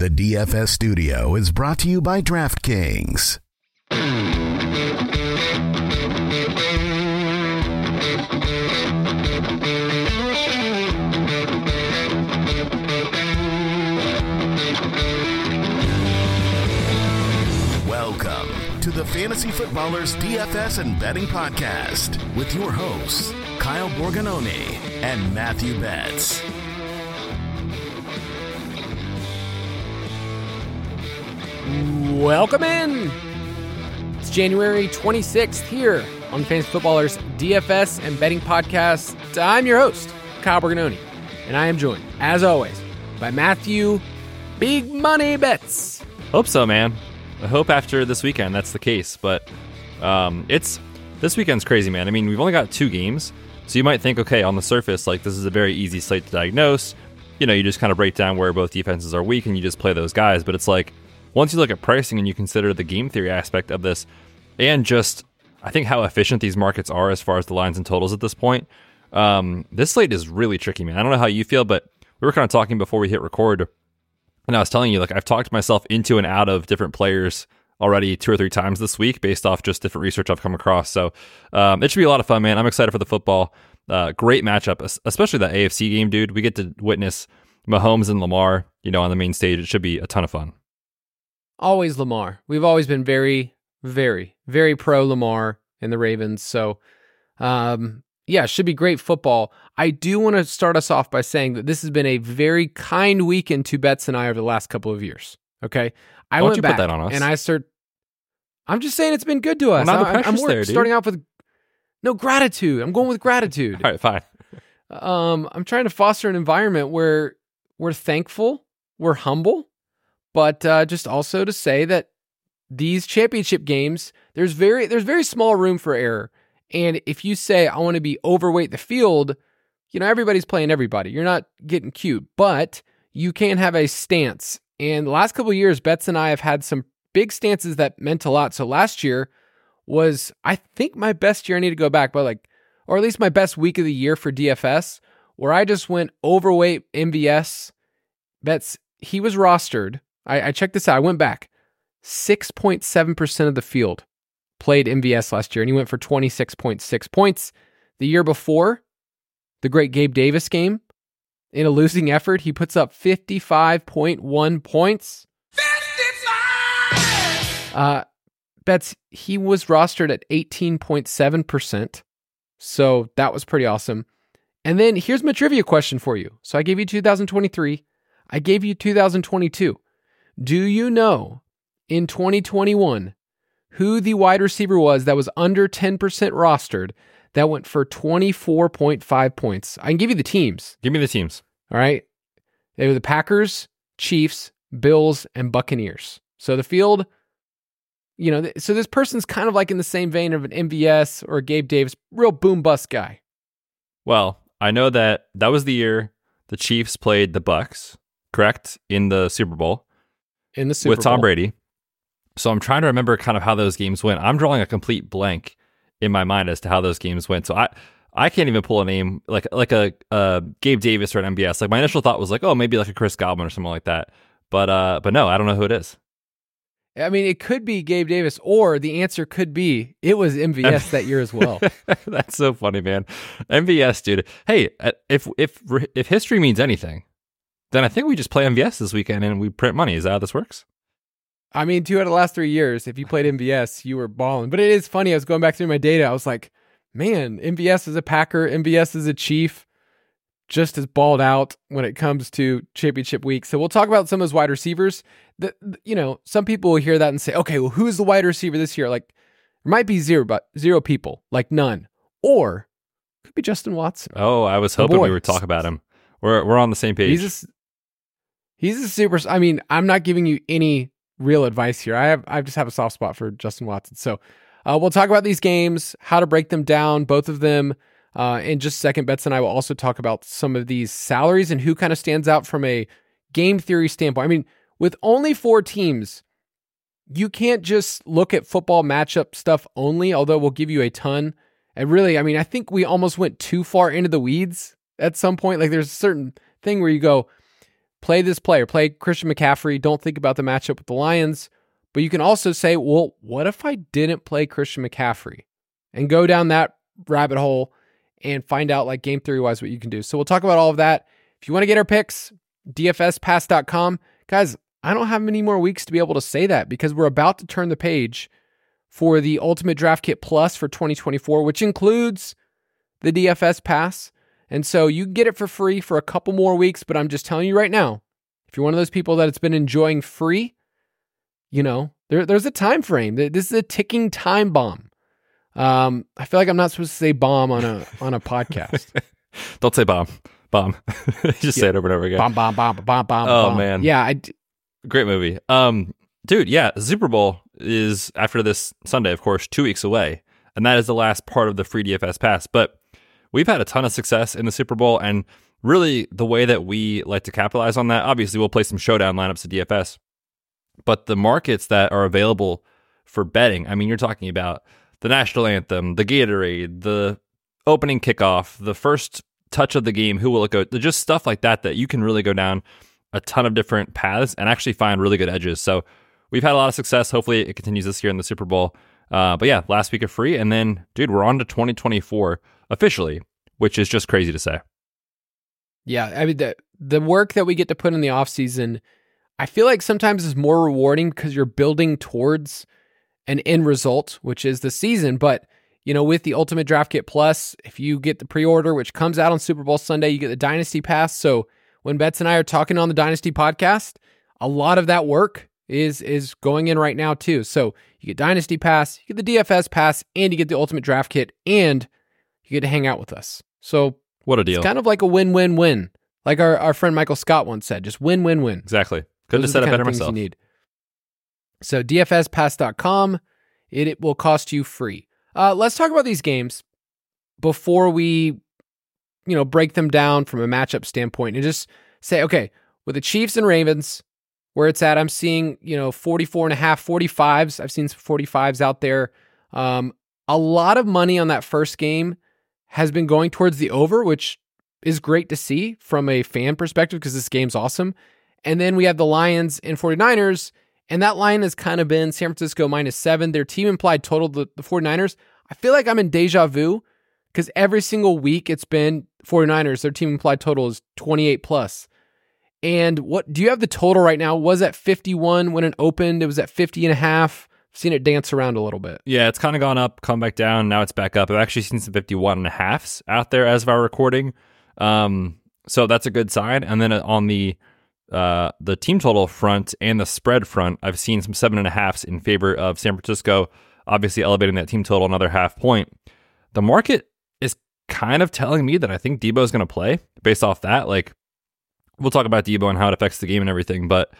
The DFS studio is brought to you by DraftKings. Welcome to the Fantasy Footballers DFS and Betting Podcast with your hosts, Kyle Borgognoni and Matthew Betz. Welcome in. It's January 26th here on Fantasy Footballers DFS and Betting Podcast. I'm your host, Kyle Borgognoni, and I am joined, as always, by Matthew Big Money Betz. Hope so, man. I hope after this weekend that's the case, but um, it's this weekend's crazy, man. I mean, we've only got two games, so you might think, okay, on the surface, like this is a very easy slate to diagnose. You know, you just kind of break down where both defenses are weak and you just play those guys. But it's like once you look at pricing and you consider the game theory aspect of this, and just I think how efficient these markets are as far as the lines and totals at this point, um, this slate is really tricky, man. I don't know how you feel, but we were kind of talking before we hit record, and I was telling you like I've talked myself into and out of different players already two or three times this week based off just different research I've come across. So um, it should be a lot of fun, man. I'm excited for the football. Uh, great matchup, especially that AFC game, dude. We get to witness Mahomes and Lamar, you know, on the main stage. It should be a ton of fun always Lamar. We've always been very, very, very pro Lamar and the Ravens. So, um, yeah, should be great football. I do want to start us off by saying that this has been a very kind weekend to Betz and I over the last couple of years. Okay, I went you back put that on us? and I start. I'm just saying it's been good to us. Well, now the I'm, I'm pressure's there, dude. starting off with no gratitude. I'm going with gratitude. All right, fine. Um, I'm trying to foster an environment where we're thankful, we're humble, but uh, just also to say that these championship games, there's very there's very small room for error. And if you say I want to be overweight the field, you know everybody's playing everybody. You're not getting cute, but you can have a stance. And the last couple years, Betz and I have had some big stances that meant a lot. So last year was I think my best year. I need to go back, but like, or at least my best week of the year for DFS, where I just went overweight MVS. Betz he was rostered I, I checked this out. I went back. 6.7% of the field played MVS last year, and he went for 26.6 points. The year before, the great Gabe Davis game, in a losing effort, he puts up 55.1 points. 55! Uh, Betz, he was rostered at 18.7%. So that was pretty awesome. And then here's my trivia question for you. So I gave you 2023, I gave you 2022. Do you know in 2021 who the wide receiver was that was under 10% rostered that went for 24.5 points? I can give you the teams. Give me the teams. All right. They were the Packers, Chiefs, Bills, and Buccaneers. So the field, you know, so this person's kind of like in the same vein of an MVS or Gabe Davis, real boom bust guy. Well, I know that that was the year the Chiefs played the Bucks, correct, in the Super Bowl in the Super with Tom Bowl. Brady. So I'm trying to remember kind of how those games went. I'm drawing a complete blank in my mind as to how those games went. So I I can't even pull a name like like a uh, Gabe Davis or an MVS. Like my initial thought was like, oh, maybe like a Chris Godwin or something like that. But uh, but no, I don't know who it is. I mean, it could be Gabe Davis, or the answer could be it was MVS that year as well. That's so funny, man. MVS, dude. Hey, uh, if if if history means anything, then I think we just play MVS this weekend and we print money. Is that how this works? I mean, two out of the last three years, if you played MVS, you were balling. But it is funny. I was going back through my data. I was like, man, MVS is a Packer, MVS is a Chief, just as balled out when it comes to championship week. So we'll talk about some of those wide receivers. That you know, some people will hear that and say, okay, well, who's the wide receiver this year? Like, there might be zero, but zero people, like none, or could be Justin Watson. Oh, I was hoping we would talk about him. We're we're on the same page. He's a, he's a super. I mean, I'm not giving you any real advice here. I have I just have a soft spot for Justin Watson. So uh, we'll talk about these games, how to break them down, both of them. Uh, in just a second, Betz and I will also talk about some of these salaries and who kind of stands out from a game theory standpoint. I mean, with only four teams, you can't just look at football matchup stuff only, although we'll give you a ton. And really, I mean, I think we almost went too far into the weeds at some point. Like there's a certain thing where you go, play this player, play Christian McCaffrey, don't think about the matchup with the Lions. But you can also say, well, what if I didn't play Christian McCaffrey? And go down that rabbit hole and find out, like game theory wise, what you can do. So we'll talk about all of that. If you want to get our picks, dfspass.com. Guys, I don't have many more weeks to be able to say that because we're about to turn the page for the Ultimate Draft Kit Plus for 2024, which includes the DFS Pass. And so you can get it for free for a couple more weeks, but I'm just telling you right now, if you're one of those people that it's been enjoying free, you know, there, there's a time frame. This is a ticking time bomb. Um, I feel like I'm not supposed to say bomb on a on a podcast. Don't say bomb. Bomb. just yeah. say it over and over again. Bomb, bomb, bomb, bomb, bomb. Oh bomb. man. Yeah, I. D- Great movie. Um, dude, yeah, Super Bowl is after this Sunday, of course, two weeks away, and that is the last part of the free DFS pass. But we've had a ton of success in the Super Bowl, and really the way that we like to capitalize on that. Obviously, we'll play some showdown lineups at DFS, but the markets that are available for betting. I mean, you're talking about the national anthem, the Gatorade, the opening kickoff, the first touch of the game, who will it go? Just stuff like that that you can really go down a ton of different paths and actually find really good edges. So we've had a lot of success. Hopefully, it continues this year in the Super Bowl. Uh, but yeah, last week of free, and then dude, we're on to 2024 officially, which is just crazy to say. Yeah, I mean the the work that we get to put in the off season, I feel like sometimes is more rewarding because you're building towards an end result, which is the season. But you know, with the Ultimate Draft Kit Plus, if you get the pre-order, which comes out on Super Bowl Sunday, you get the Dynasty Pass. So when Betz and I are talking on the Dynasty podcast, a lot of that work is is going in right now too. So you get Dynasty Pass, you get the DFS Pass, and you get the Ultimate Draft Kit, and you get to hang out with us. So what a deal! It's kind of like a win-win-win, like our, our friend Michael Scott once said, just win-win-win. Exactly. Couldn't have said it better myself. You need. So DFSPass.com, it, it will cost you free. Uh, let's talk about these games before we, you know, break them down from a matchup standpoint and just say, okay, with the Chiefs and Ravens, where it's at, I'm seeing, you know, 44 and a half, 45s. I've seen some 45s out there. Um, a lot of money on that first game has been going towards the over, which is great to see from a fan perspective because this game's awesome. And then we have the Lions and 49ers and that line has kind of been San Francisco minus seven. Their team implied total, the, the 49ers. I feel like I'm in deja vu because every single week it's been 49ers. Their team implied total is 28 plus. And what do you have the total right now? Was at 51 when it opened. It was at 50 and a half. Seen it dance around a little bit. Yeah, it's kind of gone up, come back down. Now it's back up. I've actually seen some 51 and a halfs out there as of our recording. Um, so that's a good sign. And then on the uh, the team total front and the spread front, I've seen some seven and a halfs in favor of San Francisco, obviously elevating that team total another half point. The market is kind of telling me that I think Deebo is going to play based off that. Like, we'll talk about Deebo and how it affects the game and everything, but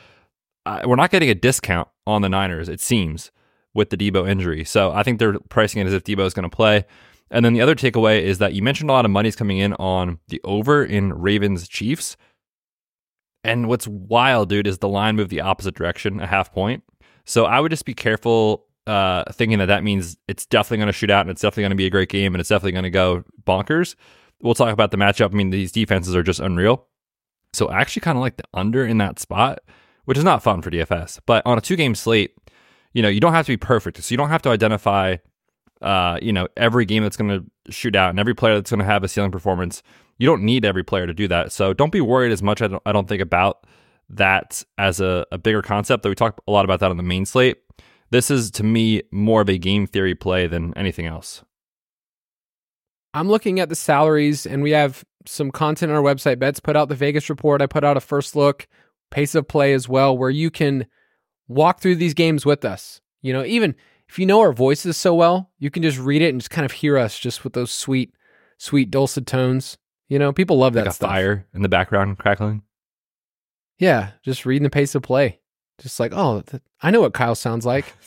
uh, we're not getting a discount on the Niners, it seems, with the Deebo injury. So I think they're pricing it as if Deebo is going to play. And then the other takeaway is that you mentioned a lot of money's coming in on the over in Ravens Chiefs. And what's wild, dude, is the line moved the opposite direction, a half point. So I would just be careful uh, thinking that that means it's definitely going to shoot out and it's definitely going to be a great game and it's definitely going to go bonkers. We'll talk about the matchup. I mean, these defenses are just unreal. So I actually kind of like the under in that spot, which is not fun for DFS. But on a two game slate, you know, you don't have to be perfect. So you don't have to identify uh, you know, every game that's going to shoot out and every player that's going to have a ceiling performance. You don't need every player to do that. So don't be worried as much. I don't, I don't think about that as a, a bigger concept. Though we talked a lot about that on the main slate. This is to me more of a game theory play than anything else. I'm looking at the salaries, and we have some content on our website. Betz put out the Vegas report. I put out a first look, pace of play as well, where you can walk through these games with us. You know, even if you know our voices so well, you can just read it and just kind of hear us just with those sweet, sweet dulcet tones. You know, people love that like stuff. fire in the background crackling. Yeah, just reading the pace of play. Just like, oh, th- I know what Kyle sounds like.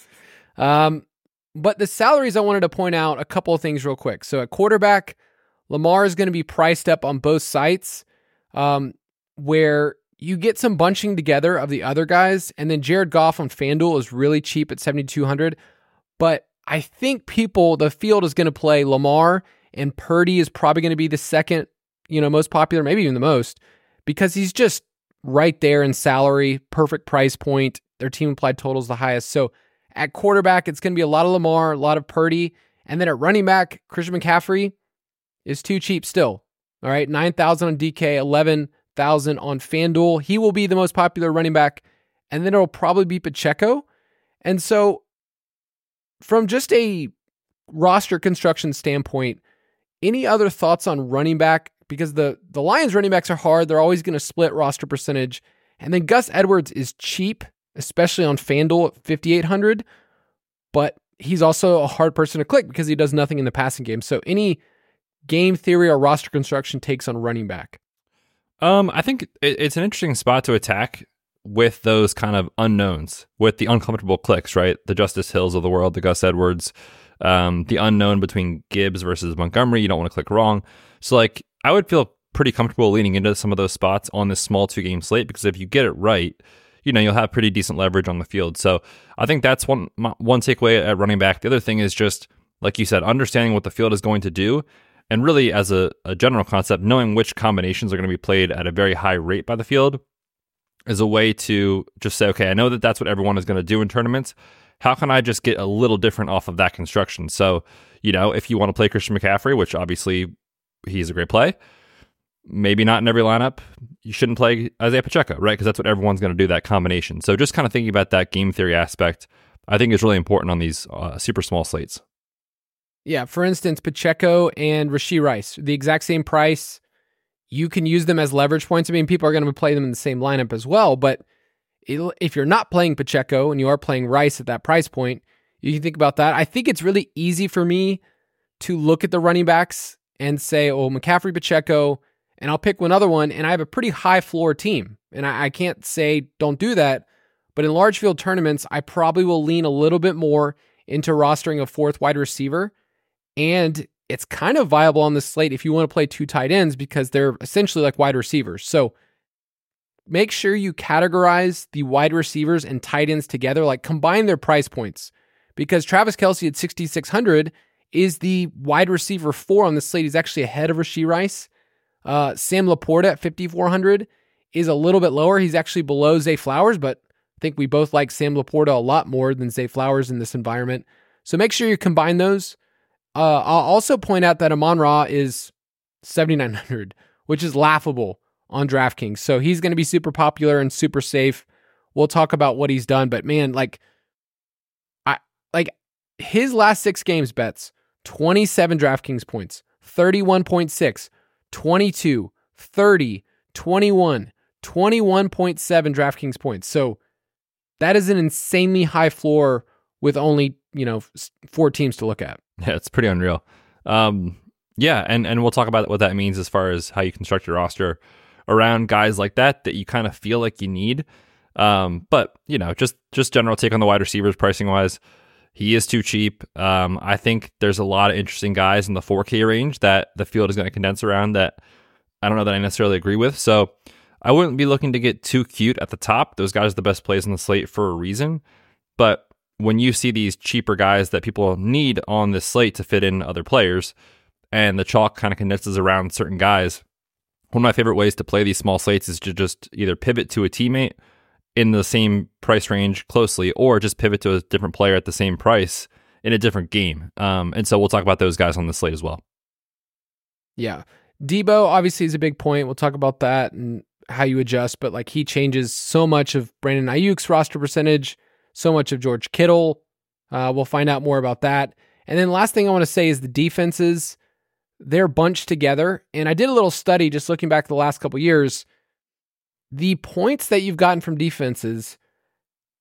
Um, but the salaries, I wanted to point out a couple of things real quick. So at quarterback, Lamar is going to be priced up on both sites, um, where you get some bunching together of the other guys, and then Jared Goff on FanDuel is really cheap at seventy two hundred. But I think people, the field is going to play Lamar, and Purdy is probably going to be the second, you know, most popular, maybe even the most, because he's just right there in salary, perfect price point. Their team applied totals the highest. So at quarterback, it's going to be a lot of Lamar, a lot of Purdy. And then at running back, Christian McCaffrey is too cheap still. All right, 9,000 on DK, 11,000 on FanDuel. He will be the most popular running back. And then it'll probably be Pacheco. And so, from just a roster construction standpoint, any other thoughts on running back? Because the, the Lions running backs are hard. They're always going to split roster percentage. And then Gus Edwards is cheap especially on FanDuel at 5,800. But he's also a hard person to click because he does nothing in the passing game. So, any game theory or roster construction takes on running back? Um, I think it's an interesting spot to attack with those kind of unknowns, with the uncomfortable clicks, right? The Justice Hills of the world, the Gus Edwards, um, the unknown between Gibbs versus Montgomery. You don't want to click wrong. So, like, I would feel pretty comfortable leaning into some of those spots on this small two game slate because if you get it right, you know you'll have pretty decent leverage on the field. So I think that's one one takeaway at running back. The other thing is just like you said, understanding what the field is going to do, and really as a, a general concept, knowing which combinations are going to be played at a very high rate by the field is a way to just say, okay, I know that that's what everyone is going to do in tournaments. How can I just get a little different off of that construction? So, you know, if you want to play Christian McCaffrey, which obviously he's a great play, maybe not in every lineup. You shouldn't play Isiah Pacheco, right? Because that's what everyone's going to do that combination. So just kind of thinking about that game theory aspect, I think is really important on these uh, super small slates. Yeah, for instance, Pacheco and Rashee Rice, the exact same price. You can use them as leverage points. I mean, people are going to play them in the same lineup as well. But if you're not playing Pacheco and you are playing Rice at that price point, you can think about that. I think it's really easy for me to look at the running backs and say, oh, McCaffrey, Pacheco, and I'll pick one other one, and I have a pretty high floor team. And I, I can't say don't do that, but in large field tournaments, I probably will lean a little bit more into rostering a fourth wide receiver. And it's kind of viable on the slate if you want to play two tight ends because they're essentially like wide receivers. So make sure you categorize the wide receivers and tight ends together, like combine their price points. Because Travis Kelce at 6,600 is the wide receiver four on the slate. He's actually ahead of Rashee Rice. Uh, Sam LaPorta at 5,400 is a little bit lower. He's actually below Zay Flowers, but I think we both like Sam LaPorta a lot more than Zay Flowers in this environment. So make sure you combine those. Uh, I'll also point out that Amon Ra is 7,900, which is laughable on DraftKings. So he's going to be super popular and super safe. We'll talk about what he's done, but man, like, I like his last six games bets 27 DraftKings points, 31.6, 22, 30, 21, 21.7 DraftKings points. So that is an insanely high floor with only, you know, four teams to look at. Yeah, it's pretty unreal. Um, yeah, and, and we'll talk about what that means as far as how you construct your roster around guys like that that you kind of feel like you need. Um, but you know, just just general take on the wide receivers pricing wise. He is too cheap. Um, I think there's a lot of interesting guys in the 4K range that the field is going to condense around that I don't know that I necessarily agree with. So I wouldn't be looking to get too cute at the top. Those guys are the best plays on the slate for a reason. But when you see these cheaper guys that people need on this slate to fit in other players, and the chalk kind of condenses around certain guys, one of my favorite ways to play these small slates is to just either pivot to a teammate in the same price range closely, or just pivot to a different player at the same price in a different game. Um, and so we'll talk about those guys on the slate as well. Yeah. Deebo obviously is a big point. We'll talk about that and how you adjust, but like he changes so much of Brandon Aiyuk's roster percentage, so much of George Kittle. Uh, we'll find out more about that. And then last thing I want to say is the defenses, they're bunched together. And I did a little study just looking back the last couple years. The points that you've gotten from defenses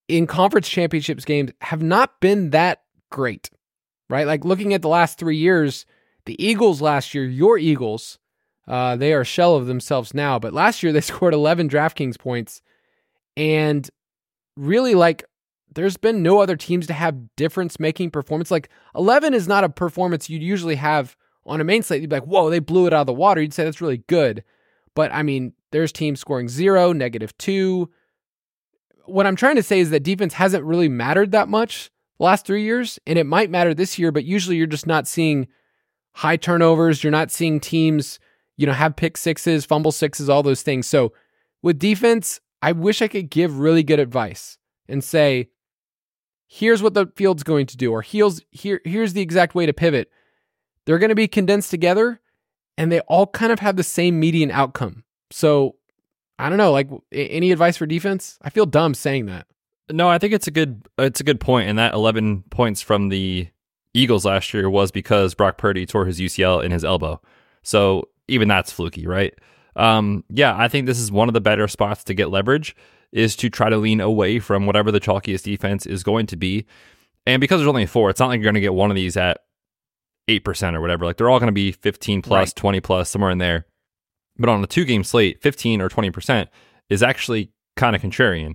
in conference championships games have not been that great, right? Like looking at the last three years, the Eagles last year, your Eagles, uh, they are a shell of themselves now. But last year they scored 11 DraftKings points, and really like there's been no other teams to have difference making performance. Like 11 is not a performance you'd usually have on a main slate. You'd be like, whoa, they blew it out of the water. You'd say that's really good. But I mean, there's teams scoring zero, negative two. What I'm trying to say is that defense hasn't really mattered that much the last three years, and it might matter this year, but usually you're just not seeing high turnovers. You're not seeing teams you know, have pick sixes, fumble sixes, all those things. So with defense, I wish I could give really good advice and say, here's what the field's going to do, or here's, here, here's the exact way to pivot. They're going to be condensed together and they all kind of have the same median outcome. So I don't know, like any advice for defense? I feel dumb saying that. No, I think it's a good it's a good point, and that 11 points from the Eagles last year was because Brock Purdy tore his UCL in his elbow. So even that's fluky, right? Um, yeah, I think this is one of the better spots to get leverage is to try to lean away from whatever the chalkiest defense is going to be. And because there's only four, it's not like you're going to get one of these at 8% or whatever. Like they're all going to be 15 plus, right. 20 plus, somewhere in there. But on a two game slate, 15 or 20% is actually kind of contrarian.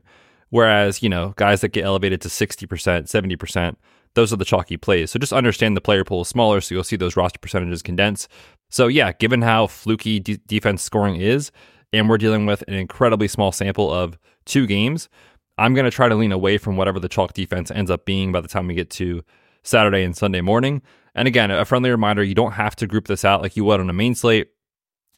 Whereas, you know, guys that get elevated to 60%, 70%, those are the chalky plays. So just understand the player pool is smaller, so you'll see those roster percentages condense. So yeah, given how fluky de- defense scoring is, and we're dealing with an incredibly small sample of two games, I'm going to try to lean away from whatever the chalk defense ends up being by the time we get to Saturday and Sunday morning. And again, a friendly reminder: you don't have to group this out like you would on a main slate.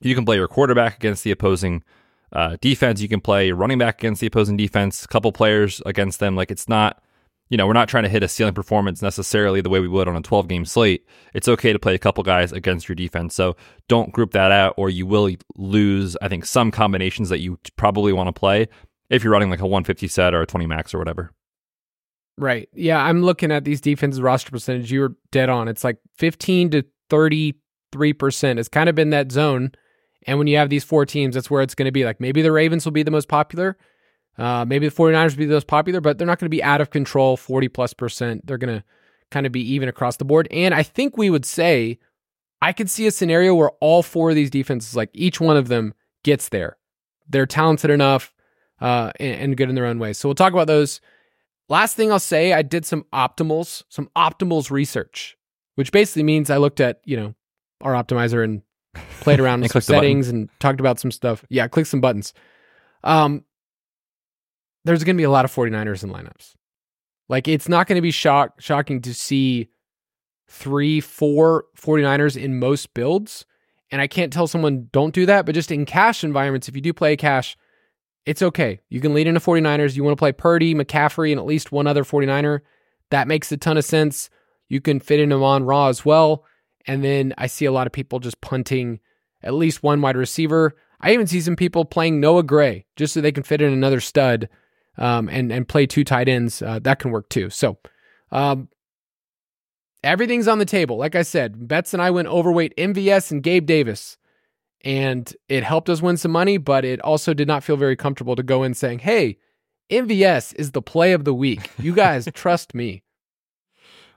You can play your quarterback against the opposing uh, defense. You can play your running back against the opposing defense. A couple players against them. Like it's not you know, we're not trying to hit a ceiling performance necessarily the way we would on a 12 game slate. It's okay to play a couple guys against your defense. So don't group that out, or you will lose, I think, some combinations that you probably want to play if you're running like a 150 set or a 20 max or whatever. Right. Yeah. I'm looking at these defenses roster percentage. You were dead on. It's like 15 to 33%. It's kind of been that zone. And when you have these four teams, that's where it's going to be. Like maybe the Ravens will be the most popular. Uh, maybe the 49ers will be the most popular, but they're not going to be out of control 40 plus percent. They're going to kind of be even across the board. And I think we would say I could see a scenario where all four of these defenses, like each one of them, gets there. They're talented enough uh, and, and good in their own way. So we'll talk about those. Last thing I'll say, I did some optimals, some optimals research, which basically means I looked at, you know, our optimizer and played around with some settings and talked about some stuff. Yeah, click some buttons. Um, there's going to be a lot of 49ers in lineups. Like it's not going to be shock shocking to see three, four 49ers in most builds. And I can't tell someone don't do that, but just in cash environments, if you do play cash, it's okay. You can lead into 49ers. You want to play Purdy, McCaffrey, and at least one other 49er. That makes a ton of sense. You can fit in Amon-Ra as well. And then I see a lot of people just punting at least one wide receiver. I even see some people playing Noah Gray just so they can fit in another stud um, and and play two tight ends, uh, that can work too. So um, everything's on the table. Like I said, Betz and I went overweight MVS and Gabe Davis, and it helped us win some money, but it also did not feel very comfortable to go in saying, "Hey, MVS is the play of the week. You guys trust me."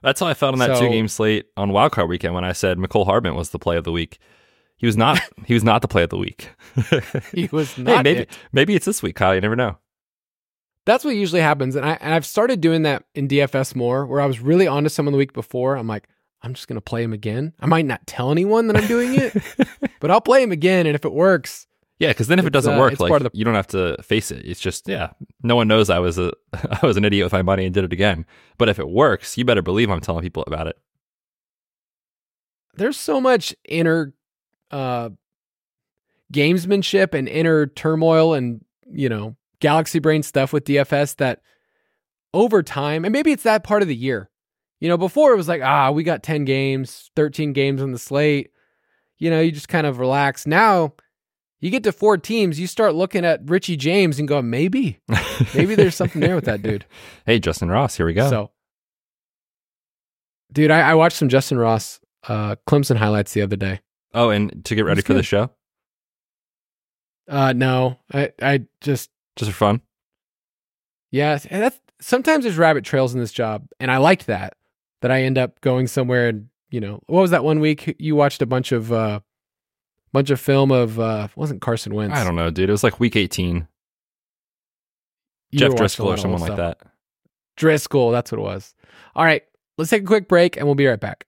That's how I felt on that so, two game slate on Wildcard Weekend when I said Mecole Hardman was the play of the week. He was not. he was not the play of the week. he was not. hey, maybe it. maybe it's this week, Kyle. You never know. That's what usually happens. And, I, and I've started doing that in DFS more, where I was really onto someone the week before. I'm like, I'm just going to play him again. I might not tell anyone that I'm doing it, but I'll play him again. And if it works, yeah, because then if it doesn't uh, work, like the- you don't have to face it. It's just yeah, no one knows I was a I was an idiot with my money and did it again. But if it works, you better believe I'm telling people about it. There's so much inner uh, gamesmanship and inner turmoil and you know galaxy brain stuff with DFS that over time, and maybe it's that part of the year. You know, before it was like, ah, we got 10 games, 13 games on the slate. You know, you just kind of relax. Now, you get to four teams, you start looking at Richie James and go, maybe, maybe there's something there with that dude. Hey, Justin Ross, here we go. So, dude, I, I watched some Justin Ross uh, Clemson highlights the other day. oh, and to get ready for the show, Uh, no, I, I just, just for fun. yeah, and that's sometimes there's rabbit trails in this job, and I liked that. That I end up going somewhere and you know, what was that one week you watched a bunch of uh, bunch of film of uh, wasn't Carson Wentz? I don't know, dude. It was like week 18. You Jeff were watching a Driskel or someone like stuff. that. Driskel, that's what it was. All right, let's take a quick break and we'll be right back.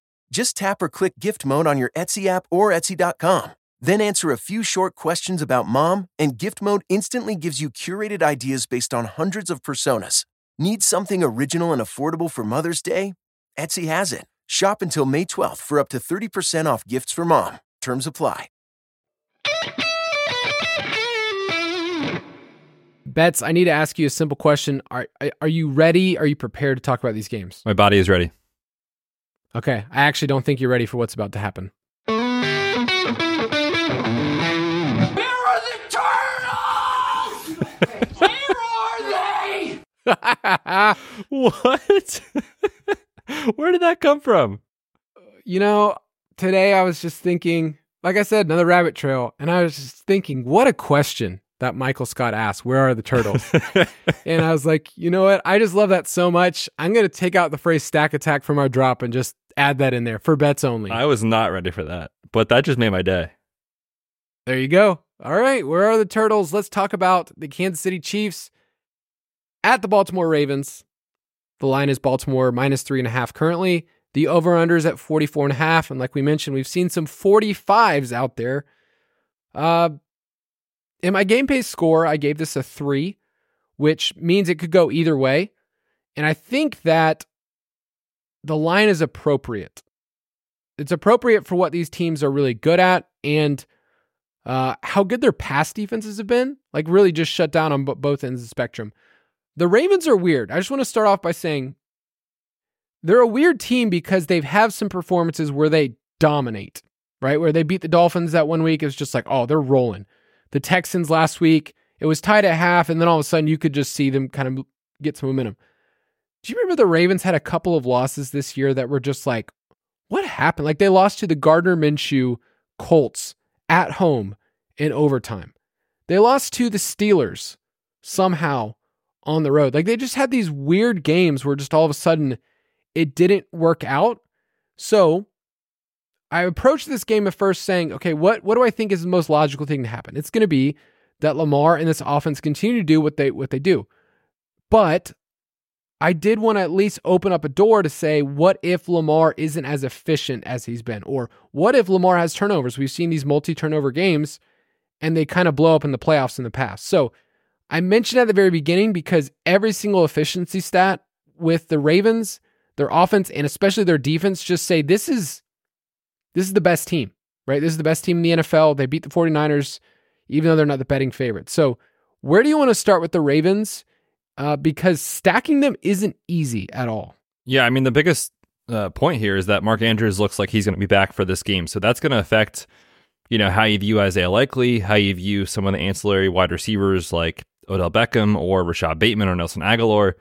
Just tap or click gift mode on your Etsy app or Etsy.com. Then answer a few short questions about mom, and gift mode instantly gives you curated ideas based on hundreds of personas. Need something original and affordable for Mother's Day? Etsy has it. Shop until May 12th for up to 30% off gifts for mom. Terms apply. Betz, I need to ask you a simple question. Are are you ready? Are you prepared to talk about these games? My body is ready. Okay, I actually don't think you're ready for what's about to happen. Where are the turtles? Where are they? what? Where did that come from? You know, today I was just thinking, like I said, another rabbit trail, and I was just thinking, what a question that Michael Scott asked, "Where are the turtles?" and I was like, you know what? I just love that so much. I'm gonna take out the phrase "stack attack" from our drop and just add that in there for bets only. I was not ready for that, but that just made my day. There you go. All right, where are the turtles? Let's talk about the Kansas City Chiefs at the Baltimore Ravens. The line is Baltimore minus three and a half currently. The over under is at 44 and a half. And like we mentioned, we've seen some 45s out there. Uh, in my game pace score, I gave this a three, which means it could go either way. And I think that the line is appropriate. It's appropriate for what these teams are really good at and uh, how good their pass defenses have been. Like, really just shut down on b- both ends of the spectrum. The Ravens are weird. I just want to start off by saying they're a weird team because they've have some performances where they dominate, right? Where they beat the Dolphins that one week. It's just like, oh, they're rolling. The Texans last week, it was tied at half, and then all of a sudden you could just see them kind of get some momentum. Do you remember the Ravens had a couple of losses this year that were just like, what happened? Like they lost to the Gardner Minshew Colts at home in overtime. They lost to the Steelers somehow on the road. Like they just had these weird games where just all of a sudden it didn't work out. So I approached this game at first saying, okay, what what do I think is the most logical thing to happen? It's going to be that Lamar and this offense continue to do what they what they do. But I did want to at least open up a door to say, what if Lamar isn't as efficient as he's been? Or what if Lamar has turnovers? We've seen these multi turnover games and they kind of blow up in the playoffs in the past. So I mentioned at the very beginning because every single efficiency stat with the Ravens, their offense and especially their defense just say this is this is the best team, right? This is the best team in the NFL. They beat the 49ers even though they're not the betting favorite. So, where do you want to start with the Ravens? Uh, because stacking them isn't easy at all. Yeah, I mean the biggest uh, point here is that Mark Andrews looks like he's going to be back for this game, so that's going to affect you know how you view Isaiah Likely, how you view some of the ancillary wide receivers like Odell Beckham or Rashod Bateman or Nelson Agholor.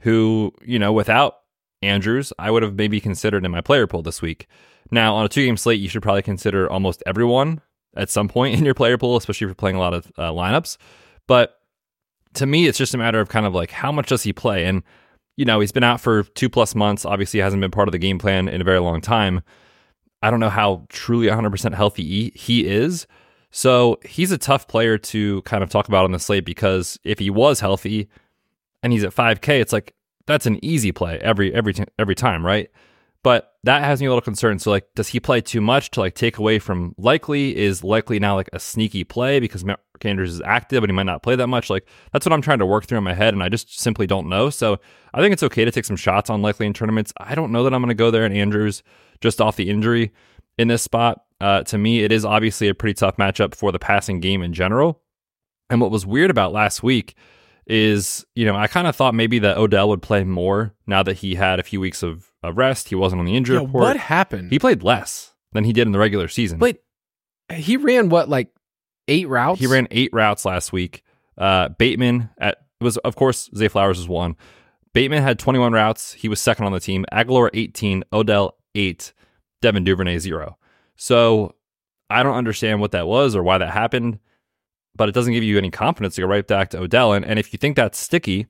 who, you know, without Andrews, I would have maybe considered in my player pool this week. Now, on a two game slate, you should probably consider almost everyone at some point in your player pool, especially if you're playing a lot of uh, lineups. But to me, it's just a matter of kind of like how much does he play? And, you know, he's been out for two plus months. Obviously, hasn't been part of the game plan in a very long time. I don't know how truly 100% healthy he is. So he's a tough player to kind of talk about on the slate because if he was healthy and he's at 5K, it's like that's an easy play every every every time, right? But that has me a little concerned. So, like, does he play too much to like take away from Likely? Is Likely now like a sneaky play because Mark Andrews is active and he might not play that much? Like, that's what I'm trying to work through in my head, and I just simply don't know. So, I think it's okay to take some shots on Likely in tournaments. I don't know that I'm going to go there in Andrews just off the injury in this spot. Uh, to me, it is obviously a pretty tough matchup for the passing game in general. And what was weird about last week is, you know, I kind of thought maybe that Odell would play more now that he had a few weeks of, of rest. He wasn't on the injury Yeah, report. what happened? He played less than he did in the regular season. But he ran what, like eight routes? He ran eight routes last week. Uh, Bateman at was of course Zay Flowers was one. Bateman had 21 routes. He was second on the team. Agholor 18, Odell 8, Devin Duvernay 0. So I don't understand what that was or why that happened, but it doesn't give you any confidence to go right back to Odell. And, and if you think that's sticky,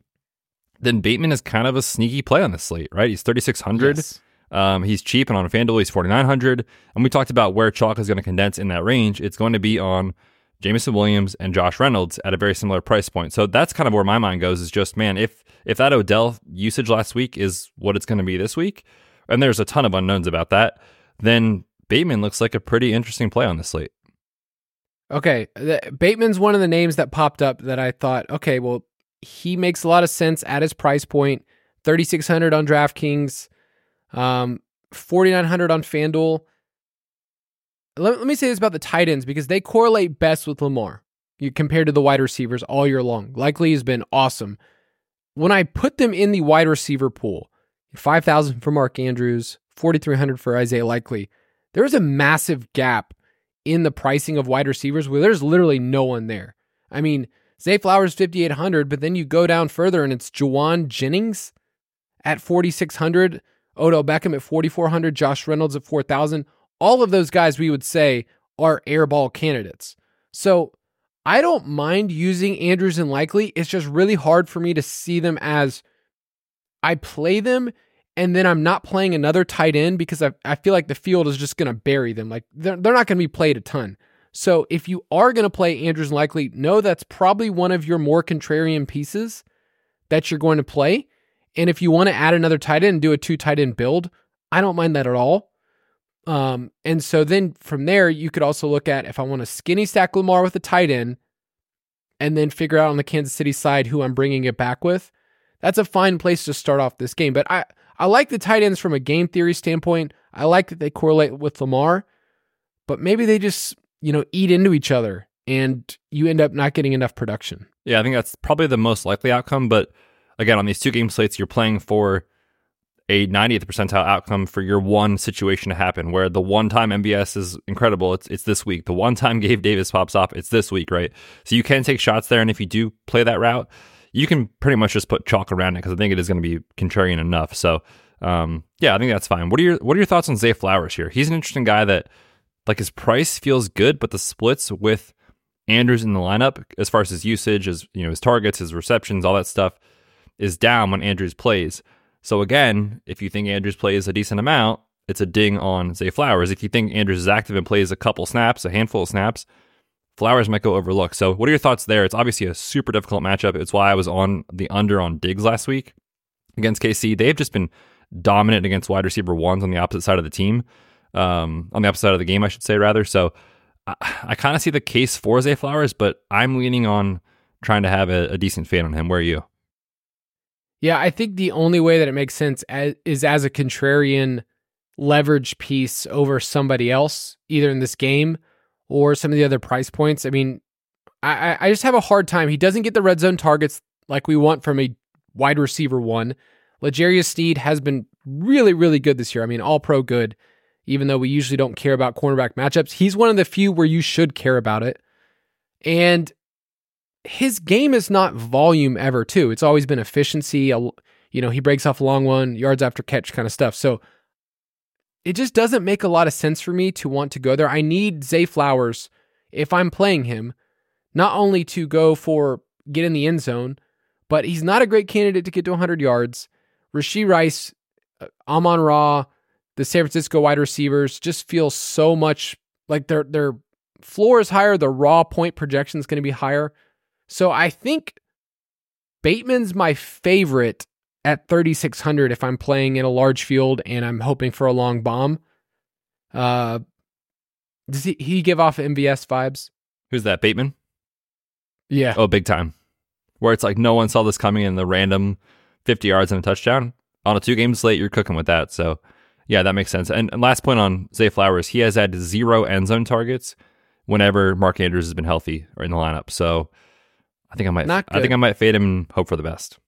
then Bateman is kind of a sneaky play on the slate, right? He's 3,600. Yes. Um, he's cheap and on FanDuel he's 4,900. And we talked about where chalk is going to condense in that range. It's going to be on Jameson Williams and Josh Reynolds at a very similar price point. So that's kind of where my mind goes is just, man, if if that Odell usage last week is what it's going to be this week, and there's a ton of unknowns about that, then Bateman looks like a pretty interesting play on the slate. Okay, Bateman's one of the names that popped up that I thought, okay, well, he makes a lot of sense at his price point. 3600 on DraftKings, um 4900 on FanDuel. Let, let me say this about the tight ends because they correlate best with Lamar compared to the wide receivers all year long. Likely has been awesome. When I put them in the wide receiver pool, 5000 for Mark Andrews, 4300 for Isaiah Likely, there is a massive gap in the pricing of wide receivers where there's literally no one there. I mean, Zay Flowers 5800, but then you go down further and it's Jauan Jennings at 4600, Odell Beckham at 4400, Josh Reynolds at 4000. All of those guys we would say are airball candidates. So I don't mind using Andrews and Likely. It's just really hard for me to see them as I play them and then I'm not playing another tight end because I, I feel like the field is just going to bury them. Like they're, they're not going to be played a ton. So if you are going to play Andrews and Likely, know that's probably one of your more contrarian pieces that you're going to play. And if you want to add another tight end and do a two tight end build, I don't mind that at all. Um, and so then from there, you could also look at if I want to skinny stack Lamar with a tight end and then figure out on the Kansas City side who I'm bringing it back with. That's a fine place to start off this game. But I, I like the tight ends from a game theory standpoint. I like that they correlate with Lamar, but maybe they just, you know, eat into each other and you end up not getting enough production. Yeah, I think that's probably the most likely outcome. But again, on these two game slates, you're playing for a 90th percentile outcome for your one situation to happen. Where the one time MVS is incredible, it's it's this week. The one time Gabe Davis pops off, it's this week, right? So you can take shots there, and if you do play that route, you can pretty much just put chalk around it because I think it is going to be contrarian enough. So um, yeah, I think that's fine. What are your what are your thoughts on Zay Flowers here? He's an interesting guy that like his price feels good, but the splits with Andrews in the lineup, as far as his usage, as you know, his targets, his receptions, all that stuff, is down when Andrews plays. So again, if you think Andrews plays a decent amount, it's a ding on Zay Flowers. If you think Andrews is active and plays a couple snaps, a handful of snaps, Flowers might go overlooked. So what are your thoughts there? It's obviously a super difficult matchup. It's why I was on the under on Diggs last week against KC. They've just been dominant against wide receiver ones on the opposite side of the team, um, on the opposite side of the game, I should say rather. So I, I kind of see the case for Zay Flowers, but I'm leaning on trying to have a, a decent fan on him. Where are you? Yeah, I think the only way that it makes sense as, is as a contrarian leverage piece over somebody else, either in this game or some of the other price points. I mean, I, I just have a hard time. He doesn't get the red zone targets like we want from a wide receiver one. L'Jarius Sneed has been really, really good this year. I mean, all pro good, even though we usually don't care about cornerback matchups. He's one of the few where you should care about it. And his game is not volume ever, too. It's always been efficiency. You know, he breaks off a long one, yards after catch kind of stuff. So it just doesn't make a lot of sense for me to want to go there. I need Zay Flowers if I'm playing him, not only to go for get in the end zone, but he's not a great candidate to get to 100 yards. Rashee Rice, uh, Amon Ra, the San Francisco wide receivers just feel so much like their their floor is higher, the raw point projection is going to be higher. So I think Bateman's my favorite at 3600 if I'm playing in a large field and I'm hoping for a long bomb. Uh does he, he give off MVS vibes? Who's that? Bateman? Yeah. Oh, big time. Where it's like no one saw this coming in the random 50 yards and a touchdown. On a two game slate, you're cooking with that. So, yeah, that makes sense. And, and last point on Zay Flowers, he has had zero end zone targets whenever Mark Andrews has been healthy or in the lineup. So, I think I might Not I think. I might fade him and hope for the best.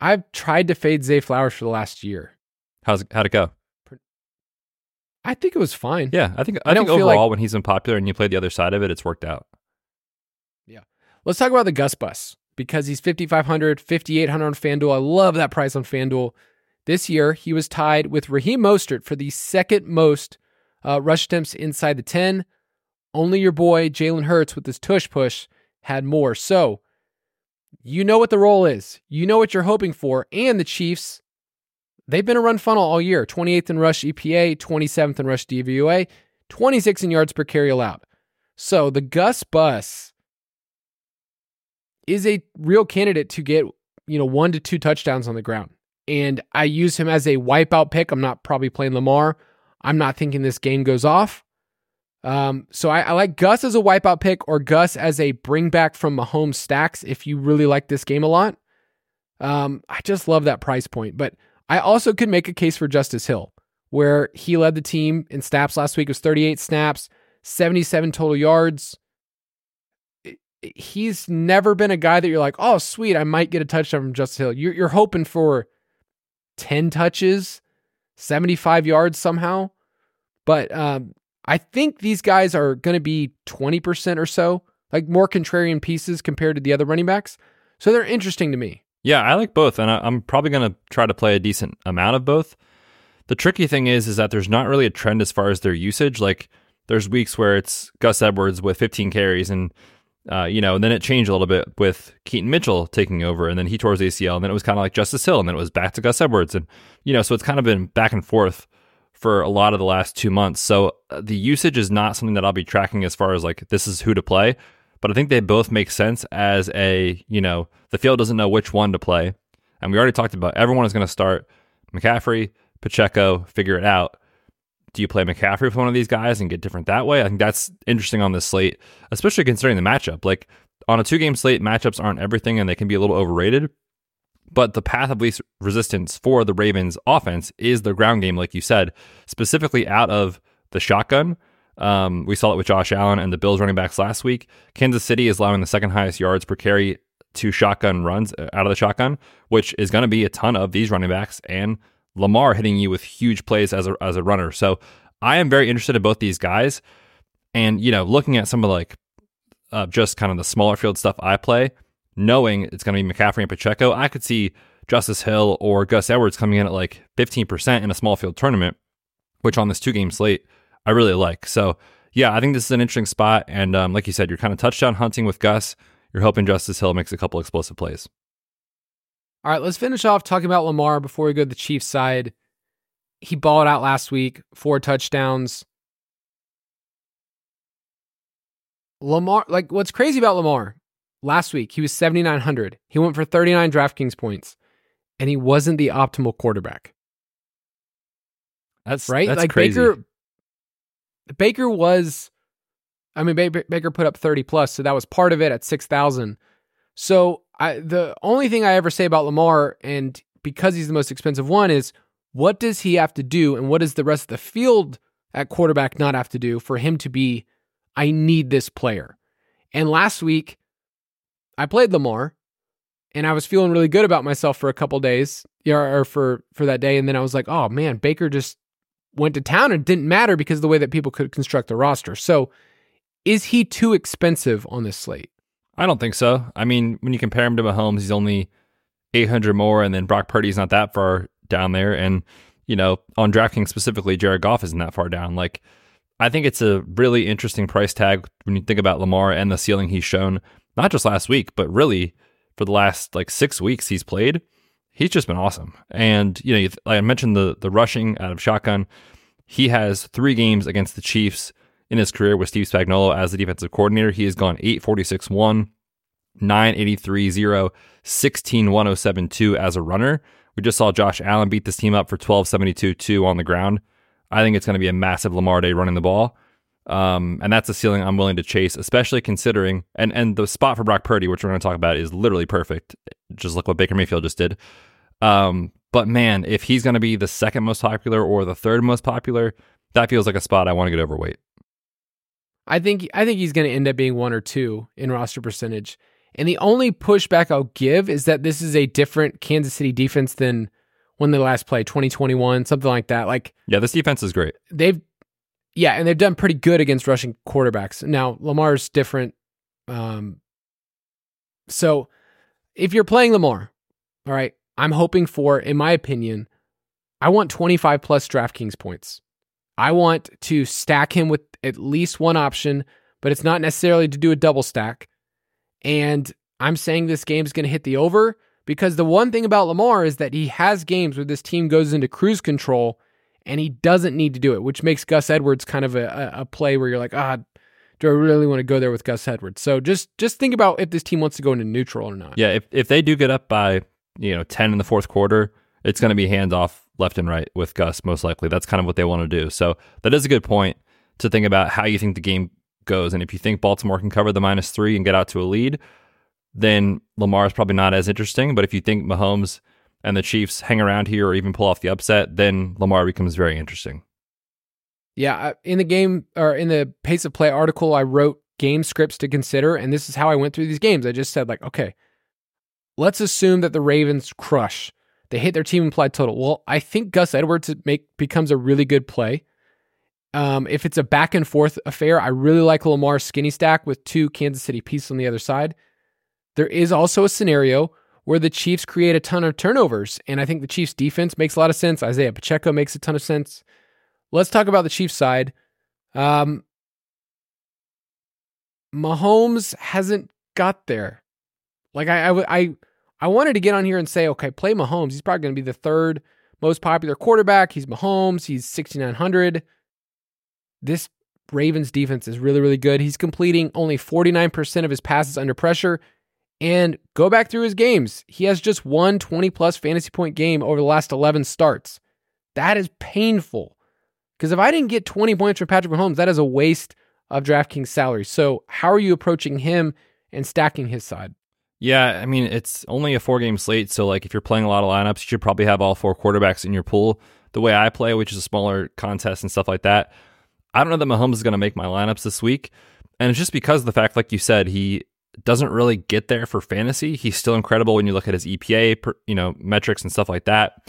I've tried to fade Zay Flowers for the last year. How's how'd it go? I think it was fine. Yeah, I think I, I think overall like- when he's been popular and you play the other side of it, it's worked out. Yeah. Let's talk about the Gus Bus because he's 5,500, 5,800 on FanDuel. I love that price on FanDuel. This year, he was tied with Raheem Mostert for the second most uh, rush attempts inside the 10. Only your boy, Jalen Hurts, with his tush push, had more. So, you know what the role is. You know what you're hoping for. And the Chiefs, they've been a run funnel all year 28th in rush EPA, 27th in rush DVOA, 26 in yards per carry allowed. So, the Gus Bus is a real candidate to get, you know, one to two touchdowns on the ground. And I use him as a wipeout pick. I'm not probably playing Lamar. I'm not thinking this game goes off. Um, so I, I like Gus as a wipeout pick or Gus as a bring back from Mahomes stacks if you really like this game a lot. Um, I just love that price point. But I also could make a case for Justice Hill, where he led the team in snaps last week. It was 38 snaps, 77 total yards he's never been a guy that you're like, oh, sweet, I might get a touchdown from Justice Hill. You're, you're hoping for 10 touches, 75 yards somehow. But um, I think these guys are going to be 20% or so, like more contrarian pieces compared to the other running backs. So they're interesting to me. Yeah, I like both, and I, I'm probably going to try to play a decent amount of both. The tricky thing is, is that there's not really a trend as far as their usage. Like, there's weeks where it's Gus Edwards with 15 carries, and uh, you know, and then it changed a little bit with Keaton Mitchell taking over, and then he tore his ACL, and then it was kind of like Justice Hill, and then it was back to Gus Edwards, and you know, so it's kind of been back and forth for a lot of the last two months. So uh, the usage is not something that I'll be tracking as far as like this is who to play, but I think they both make sense as a you know the field doesn't know which one to play, and we already talked about everyone is going to start McCaffrey, Pacheco, figure it out do you play McCaffrey with one of these guys and get different that way? I think that's interesting on this slate, especially considering the matchup. Like on a two game slate, matchups aren't everything and they can be a little overrated. But the path of least resistance for the Ravens offense is the ground game, like you said, specifically out of the shotgun. Um, we saw it with Josh Allen and the Bills running backs last week. Kansas City is allowing the second highest yards per carry to shotgun runs uh, out of the shotgun, which is going to be a ton of these running backs and Lamar hitting you with huge plays as a as a runner. So I am very interested in both these guys. And you know, looking at some of like uh, just kind of the smaller field stuff I play, knowing it's going to be McCaffrey and Pacheco, I could see Justice Hill or Gus Edwards coming in at like 15% in a small field tournament, which on this two game slate I really like. So yeah, I think this is an interesting spot. And um, like you said, you're kind of touchdown hunting with Gus. You're hoping Justice Hill makes a couple explosive plays. All right, let's finish off talking about Lamar before we go to the Chiefs side. He balled out last week, four touchdowns. Lamar, like what's crazy about Lamar, last week he was 7,900. He went for 39 DraftKings points, and he wasn't the optimal quarterback, That's right? That's like crazy. Baker, Baker was, I mean, Baker put up 30 plus, so that was part of it at 6,000. So I, the only thing I ever say about Lamar, and because he's the most expensive one, is what does he have to do, and what does the rest of the field at quarterback not have to do for him to be? I need this player. And last week, I played Lamar, and I was feeling really good about myself for a couple days, or for for that day, and then I was like, oh man, Baker just went to town, and didn't matter because of the way that people could construct the roster. So, is he too expensive on this slate? I don't think so. I mean, when you compare him to Mahomes, he's only 800 more, and then Brock Purdy's not that far down there. And, you know, on DraftKings specifically, Jared Goff isn't that far down. Like, I think it's a really interesting price tag when you think about Lamar and the ceiling he's shown, not just last week, but really for the last like six weeks he's played. He's just been awesome. And, you know, like I mentioned the, the rushing out of shotgun. He has three games against the Chiefs in his career with Steve Spagnuolo as the defensive coordinator. He has gone 8 46 1, 983 0, 16 107 2 as a runner. We just saw Josh Allen beat this team up for 1272 2 on the ground. I think it's going to be a massive Lamar day running the ball. Um, and that's a ceiling I'm willing to chase, especially considering and and the spot for Brock Purdy, which we're going to talk about, is literally perfect. Just look what Baker Mayfield just did. Um, but man, if he's going to be the second most popular or the third most popular, that feels like a spot I want to get overweight. I think I think he's going to end up being one or two in roster percentage. And the only pushback I'll give is that this is a different Kansas City defense than when they last played 2021, something like that. Like Yeah, this defense is great. they've yeah, and they've done pretty good against rushing quarterbacks. Now Lamar's different. Um, so if you're playing Lamar, all right, I'm hoping for, in my opinion, I want 25 plus DraftKings points. I want to stack him with at least one option, but it's not necessarily to do a double stack. And I'm saying this game's going to hit the over because the one thing about Lamar is that he has games where this team goes into cruise control and he doesn't need to do it, which makes Gus Edwards kind of a, a play where you're like, ah, do I really want to go there with Gus Edwards? So just just think about if this team wants to go into neutral or not. Yeah, if if they do get up by you know ten in the fourth quarter, it's going to be hands off left and right with Gus most likely. That's kind of what they want to do. So that is a good point to think about how you think the game goes, and if you think Baltimore can cover the minus three and get out to a lead, then Lamar is probably not as interesting. But if you think Mahomes and the Chiefs hang around here or even pull off the upset, then Lamar becomes very interesting. Yeah, in the game or in the pace of play article, I wrote game scripts to consider, and this is how I went through these games. I just said like, okay, let's assume that the Ravens crush. They hit their team implied total. Well, I think Gus Edwards make becomes a really good play. Um, if it's a back and forth affair, I really like Lamar's skinny stack with two Kansas City pieces on the other side. There is also a scenario where the Chiefs create a ton of turnovers, and I think the Chiefs defense makes a lot of sense. Isiah Pacheco makes a ton of sense. Let's talk about the Chiefs side. Um, Mahomes hasn't got there. Like I, I, I, I wanted to get on here and say, okay, play Mahomes. He's probably going to be the third most popular quarterback. He's Mahomes. He's 6,900. This Ravens defense is really, really good. He's completing only 49% of his passes under pressure. And go back through his games. He has just one 20 plus fantasy point game over the last 11 starts. That is painful. Because if I didn't get 20 points from Patrick Mahomes, that is a waste of DraftKings salary. So, how are you approaching him and stacking his side? Yeah, I mean, it's only a four game slate. So, like, if you're playing a lot of lineups, you should probably have all four quarterbacks in your pool. The way I play, which is a smaller contest and stuff like that, I don't know that Mahomes is going to make my lineups this week. And it's just because of the fact, like you said, he doesn't really get there for fantasy. He's still incredible when you look at his EPA, you know, metrics and stuff like that.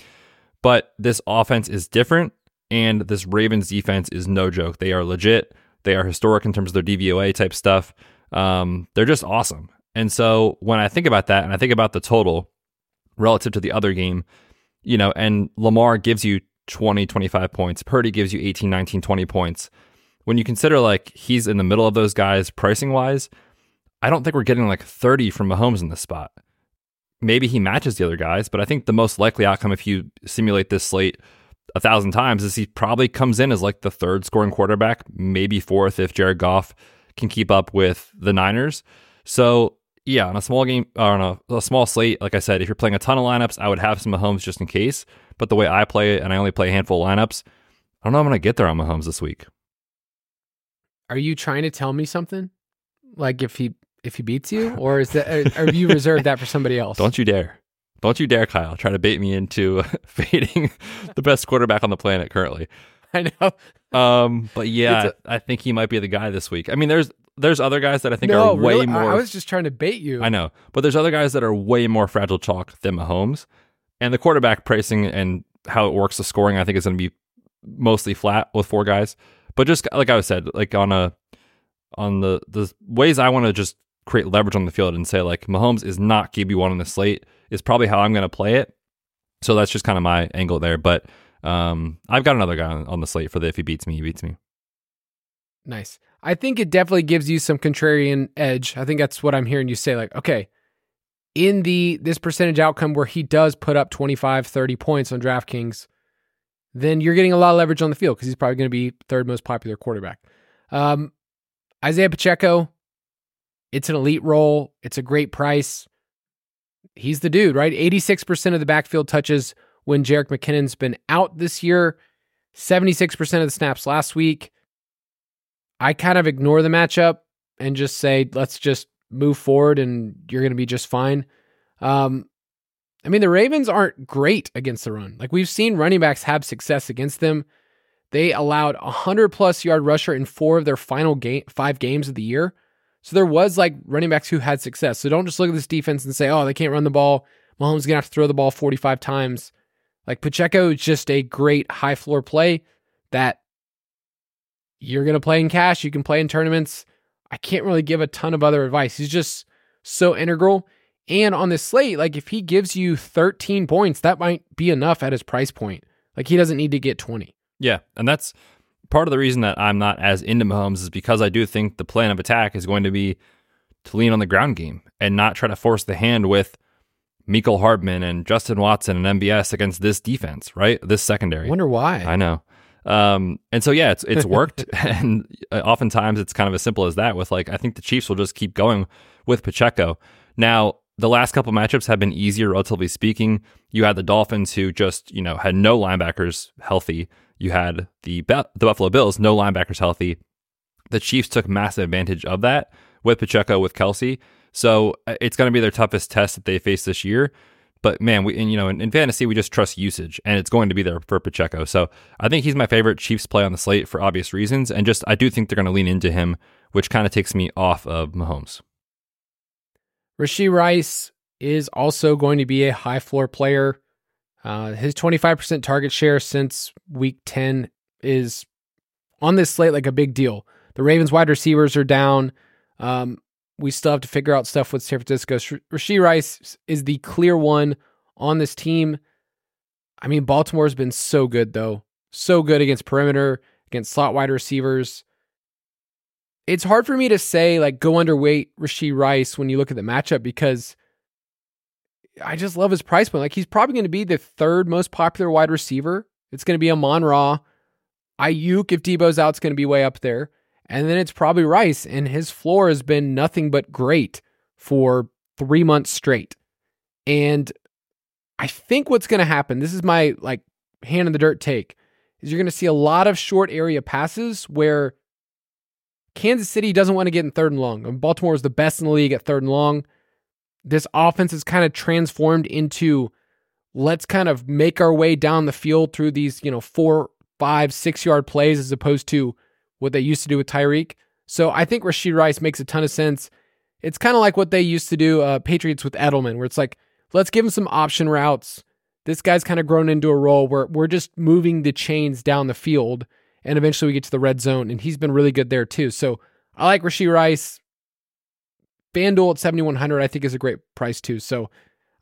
But this offense is different, and this Ravens defense is no joke. They are legit. They are historic in terms of their DVOA type stuff. Um, they're just awesome. And so when I think about that, and I think about the total relative to the other game, you know, and Lamar gives you 20, 25 points. Purdy gives you 18, 19, 20 points. When you consider like he's in the middle of those guys pricing wise, I don't think we're getting like 30 from Mahomes in this spot. Maybe he matches the other guys, but I think the most likely outcome if you simulate this slate a thousand times is he probably comes in as like the third scoring quarterback, maybe fourth if Jared Goff can keep up with the Niners. So yeah, on a small game or on a, a, small slate, like I said, if you're playing a ton of lineups, I would have some Mahomes just in case. But the way I play it, and I only play a handful of lineups, I don't know I'm going to get there on Mahomes this week. Are you trying to tell me something? Like if he if he beats you, or is that or you reserved that for somebody else? Don't you dare! Don't you dare, Kyle! Try to bait me into fading the best quarterback on the planet currently. I know. Um, but yeah, a, I think he might be the guy this week. I mean, there's there's other guys that I think no, are way really? more. I was just trying to bait you. I know, but there's other guys that are way more fragile chalk than Mahomes, and the quarterback pricing and how it works the scoring, I think is going to be mostly flat with four guys. But just like I was said, like on a on the the ways I want to just create leverage on the field and say like Mahomes is not QB one on the slate is probably how I'm going to play it. So that's just kind of my angle there. But um, I've got another guy on, on the slate for the if he beats me, he beats me. Nice. I think it definitely gives you some contrarian edge. I think that's what I'm hearing you say. Like, okay, in the this percentage outcome where he does put up 25, 30 points on DraftKings, then you're getting a lot of leverage on the field because he's probably going to be third most popular quarterback. Um, Isiah Pacheco, it's an elite role. It's a great price. He's the dude, right? 86% of the backfield touches when Jerick McKinnon's been out this year, 76% of the snaps last week. I kind of ignore the matchup and just say, let's just move forward and you're going to be just fine. Um, I mean, the Ravens aren't great against the run. Like we've seen running backs have success against them. They allowed a hundred plus yard rusher in four of their final game, five games of the year. So there was like running backs who had success. So don't just look at this defense and say, oh, they can't run the ball. Mahomes gonna have to throw the ball 45 times. Like Pacheco is just a great high floor play that you're going to play in cash. You can play in tournaments. I can't really give a ton of other advice. He's just so integral. And on this slate, like if he gives you 13 points, that might be enough at his price point. Like he doesn't need to get 20. Yeah. And that's part of the reason that I'm not as into Mahomes is because I do think the plan of attack is going to be to lean on the ground game and not try to force the hand with Mecole Hardman and Justin Watson and MVS against this defense, right? This secondary. I wonder why. I know. Um, and so yeah, it's it's worked, and uh, oftentimes it's kind of as simple as that. With like, I think the Chiefs will just keep going with Pacheco. Now, the last couple matchups have been easier, relatively speaking. You had the Dolphins, who just you know had no linebackers healthy. You had the the Buffalo Bills, no linebackers healthy. The Chiefs took massive advantage of that with Pacheco, with Kelce. So uh, it's going to be their toughest test that they face this year. But man, we and, you know in, in, fantasy we just trust usage, and it's going to be there for Pacheco. So I think he's my favorite Chiefs play on the slate for obvious reasons, and just I do think they're going to lean into him, which kind of takes me off of Mahomes. Rashee Rice is also going to be a high floor player. Uh, his 25% target share since week 10 is on this slate like a big deal. The Ravens wide receivers are down. Um, we still have to figure out stuff with San Francisco. Rashee Rice is the clear one on this team. I mean, Baltimore's been so good though, so good against perimeter, against slot wide receivers. It's hard for me to say like go underweight Rashee Rice when you look at the matchup because I just love his price point. Like he's probably going to be the third most popular wide receiver. It's going to be Amon Ra. Aiyuk, if Deebo's out, it's going to be way up there. And then it's probably Rice, and his floor has been nothing but great for three months straight. And I think what's going to happen, this is my like hand in the dirt take, is you're going to see a lot of short area passes where Kansas City doesn't want to get in third and long. And Baltimore is the best in the league at third and long. This offense is kind of transformed into let's kind of make our way down the field through these, you know, four, five, six yard plays as opposed to what they used to do with Tyreek. So I think Rashee Rice makes a ton of sense. It's kind of like what they used to do, uh, Patriots with Edelman, where it's like, let's give him some option routes. This guy's kind of grown into a role where we're just moving the chains down the field, and eventually we get to the red zone, and he's been really good there too. So I like Rashee Rice. FanDuel at 7,100, I think, is a great price too. So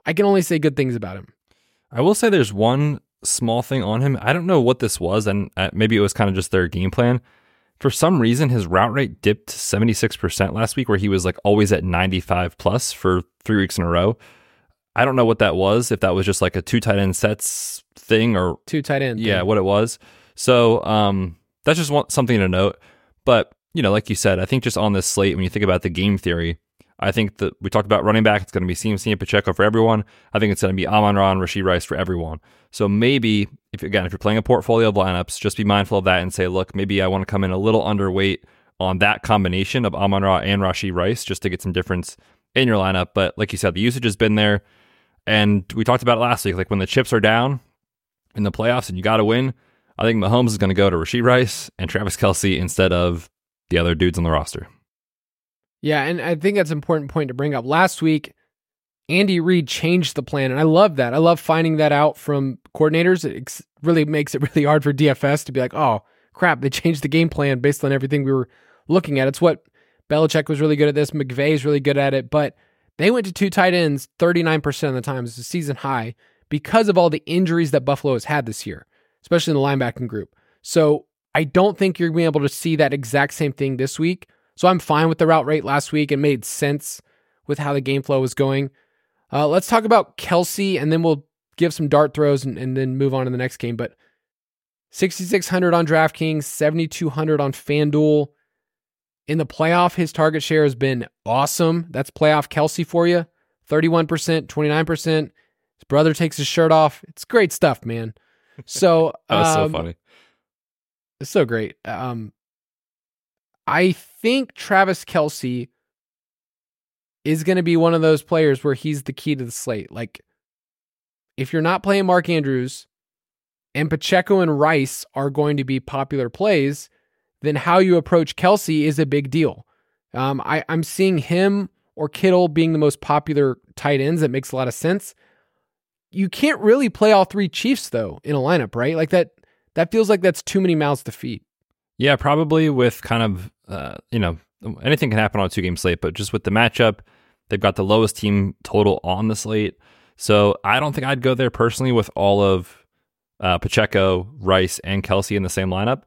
I can only say good things about him. I will say there's one small thing on him. I don't know what this was, and uh, maybe it was kind of just their game plan for some reason his route rate dipped to 76% last week where he was like always at 95 plus for three weeks in a row. I don't know what that was if that was just like a two tight end sets thing or two tight end yeah thing. what it was. So um that's just one, something to note. But you know like you said i think just on this slate when you think about the game theory I think that we talked about running back. It's going to be CMC and Pacheco for everyone. I think it's going to be Amon Ra and Rashee Rice for everyone. So maybe, if again, if you're playing a portfolio of lineups, just be mindful of that and say, look, maybe I want to come in a little underweight on that combination of Amon Ra and Rashee Rice just to get some difference in your lineup. But like you said, the usage has been there. And we talked about it last week. Like when the chips are down in the playoffs and you got to win, I think Mahomes is going to go to Rashee Rice and Travis Kelce instead of the other dudes on the roster. Yeah, and I think that's an important point to bring up. Last week, Andy Reid changed the plan, and I love that. I love finding that out from coordinators. It really makes it really hard for DFS to be like, oh, crap, they changed the game plan based on everything we were looking at. It's what Belichick was really good at this. McVay is really good at it, but they went to two tight ends 39% of the time. It's a season high because of all the injuries that Buffalo has had this year, especially in the linebacking group. So I don't think you're going to be able to see that exact same thing this week. So I'm fine with the route rate last week. It made sense with how the game flow was going. Uh, let's talk about Kelce, and then we'll give some dart throws and, and then move on to the next game. But 6,600 on DraftKings, 7,200 on FanDuel. In the playoff, his target share has been awesome. That's playoff Kelce for you 31%, 29%. His brother takes his shirt off. It's great stuff, man. So, That was um, so funny. It's so great. Um, I think Travis Kelce is going to be one of those players where he's the key to the slate. Like, if you're not playing Mark Andrews and Pacheco and Rice are going to be popular plays, then how you approach Kelce is a big deal. Um, I, I'm seeing him or Kittle being the most popular tight ends. That makes a lot of sense. You can't really play all three Chiefs though in a lineup, right? Like that. That feels like that's too many mouths to feed. Yeah, probably with kind of, uh, you know, anything can happen on a two game slate, but just with the matchup, they've got the lowest team total on the slate. So I don't think I'd go there personally with all of uh, Pacheco, Rice, and Kelce in the same lineup.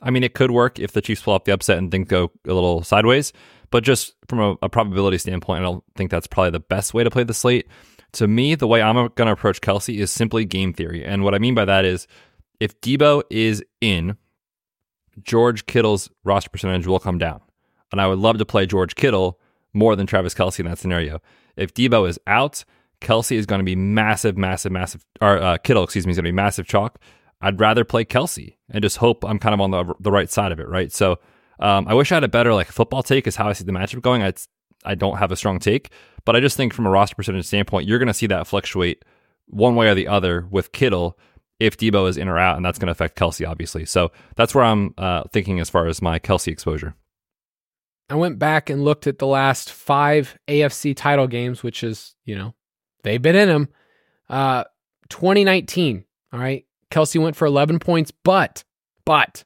I mean, it could work if the Chiefs pull off the upset and things go a little sideways, but just from a, a probability standpoint, I don't think that's probably the best way to play the slate. To me, the way I'm going to approach Kelce is simply game theory. And what I mean by that is if Deebo is in, George Kittle's roster percentage will come down. And I would love to play George Kittle more than Travis Kelce in that scenario. If Deebo is out, Kelce is going to be massive, massive, massive, or uh, Kittle, excuse me, is going to be massive chalk. I'd rather play Kelce and just hope I'm kind of on the, the right side of it, right? So um, I wish I had a better like football take is how I see the matchup going. I I don't have a strong take, but I just think from a roster percentage standpoint, you're going to see that fluctuate one way or the other with Kittle if Deebo is in or out, and that's going to affect Kelce, obviously. So that's where I'm uh, thinking as far as my Kelce exposure. I went back and looked at the last five AFC title games, which is, you know, they've been in them. Uh, 2019, all right. Kelce went for 11 points, but, but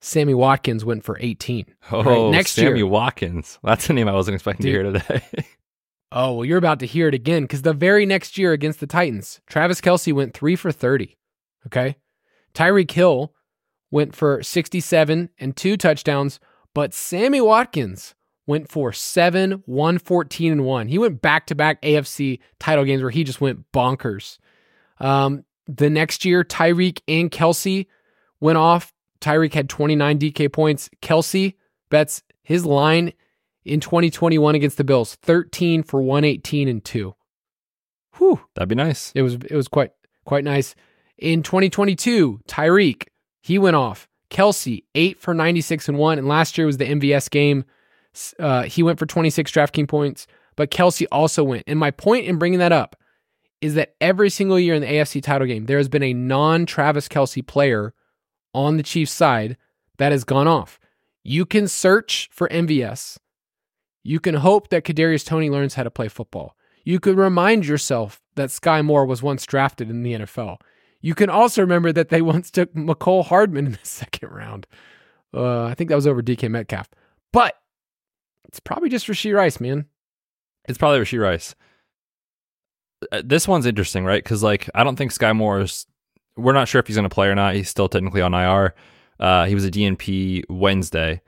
Sammy Watkins went for 18. Oh, right, next Sammy year. Watkins. That's a name I wasn't expecting Dude. to hear today. Oh, well, you're about to hear it again because the very next year against the Titans, Travis Kelce went three for 30. Okay. Tyreek Hill went for 67 and two touchdowns, but Sammy Watkins went for seven, 114 and one. He went back to back AFC title games where he just went bonkers. Um, the next year, Tyreek and Kelce went off. Tyreek had 29 DK points. Kelce bets his line in 2021 against the Bills, 13 for 118 and 2. Whew. That'd be nice. It was it was quite quite nice. In 2022, Tyreek, he went off. Kelce, 8 for 96 and 1 and last year was the MVS game. Uh, he went for 26 DraftKings points, but Kelce also went. And my point in bringing that up is that every single year in the AFC title game, there has been a non-Travis Kelce player on the Chiefs side that has gone off. You can search for MVS. You can hope that Kadarius Toney learns how to play football. You could remind yourself that Skyy Moore was once drafted in the NFL. You can also remember that they once took Mecole Hardman in the second round. Uh, I think that was over DK Metcalf. But it's probably just Rashee Rice, man. It's probably Rashee Rice. Uh, This one's interesting, right? Because like I don't think Skyy Moore's. We're not sure if he's going to play or not. He's still technically on IR. Uh, he was a DNP Wednesday.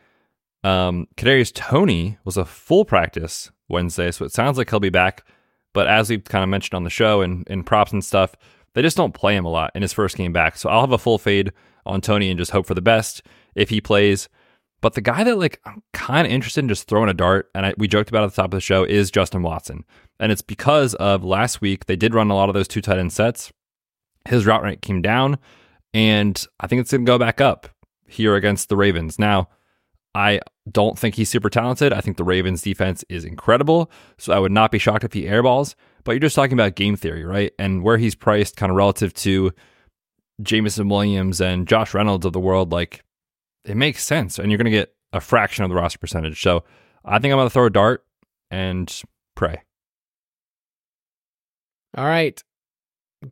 Um, Kadarius Toney was a full practice Wednesday, so it sounds like he'll be back. But as we've kind of mentioned on the show and in props and stuff, they just don't play him a lot in his first game back. So I'll have a full fade on Toney and just hope for the best if he plays. But the guy that like I'm kind of interested in just throwing a dart, and I, we joked about at the top of the show, is Justin Watson, and it's because of last week they did run a lot of those two tight end sets. His route rate came down, and I think it's going to go back up here against the Ravens. Now, I don't think he's super talented. I think the Ravens defense is incredible, so I would not be shocked if he airballs. But you're just talking about game theory, right? And where he's priced, kind of relative to Jameson Williams and Josh Reynolds of the world, like it makes sense, and you're going to get a fraction of the roster percentage. So I think I'm going to throw a dart and pray. All right.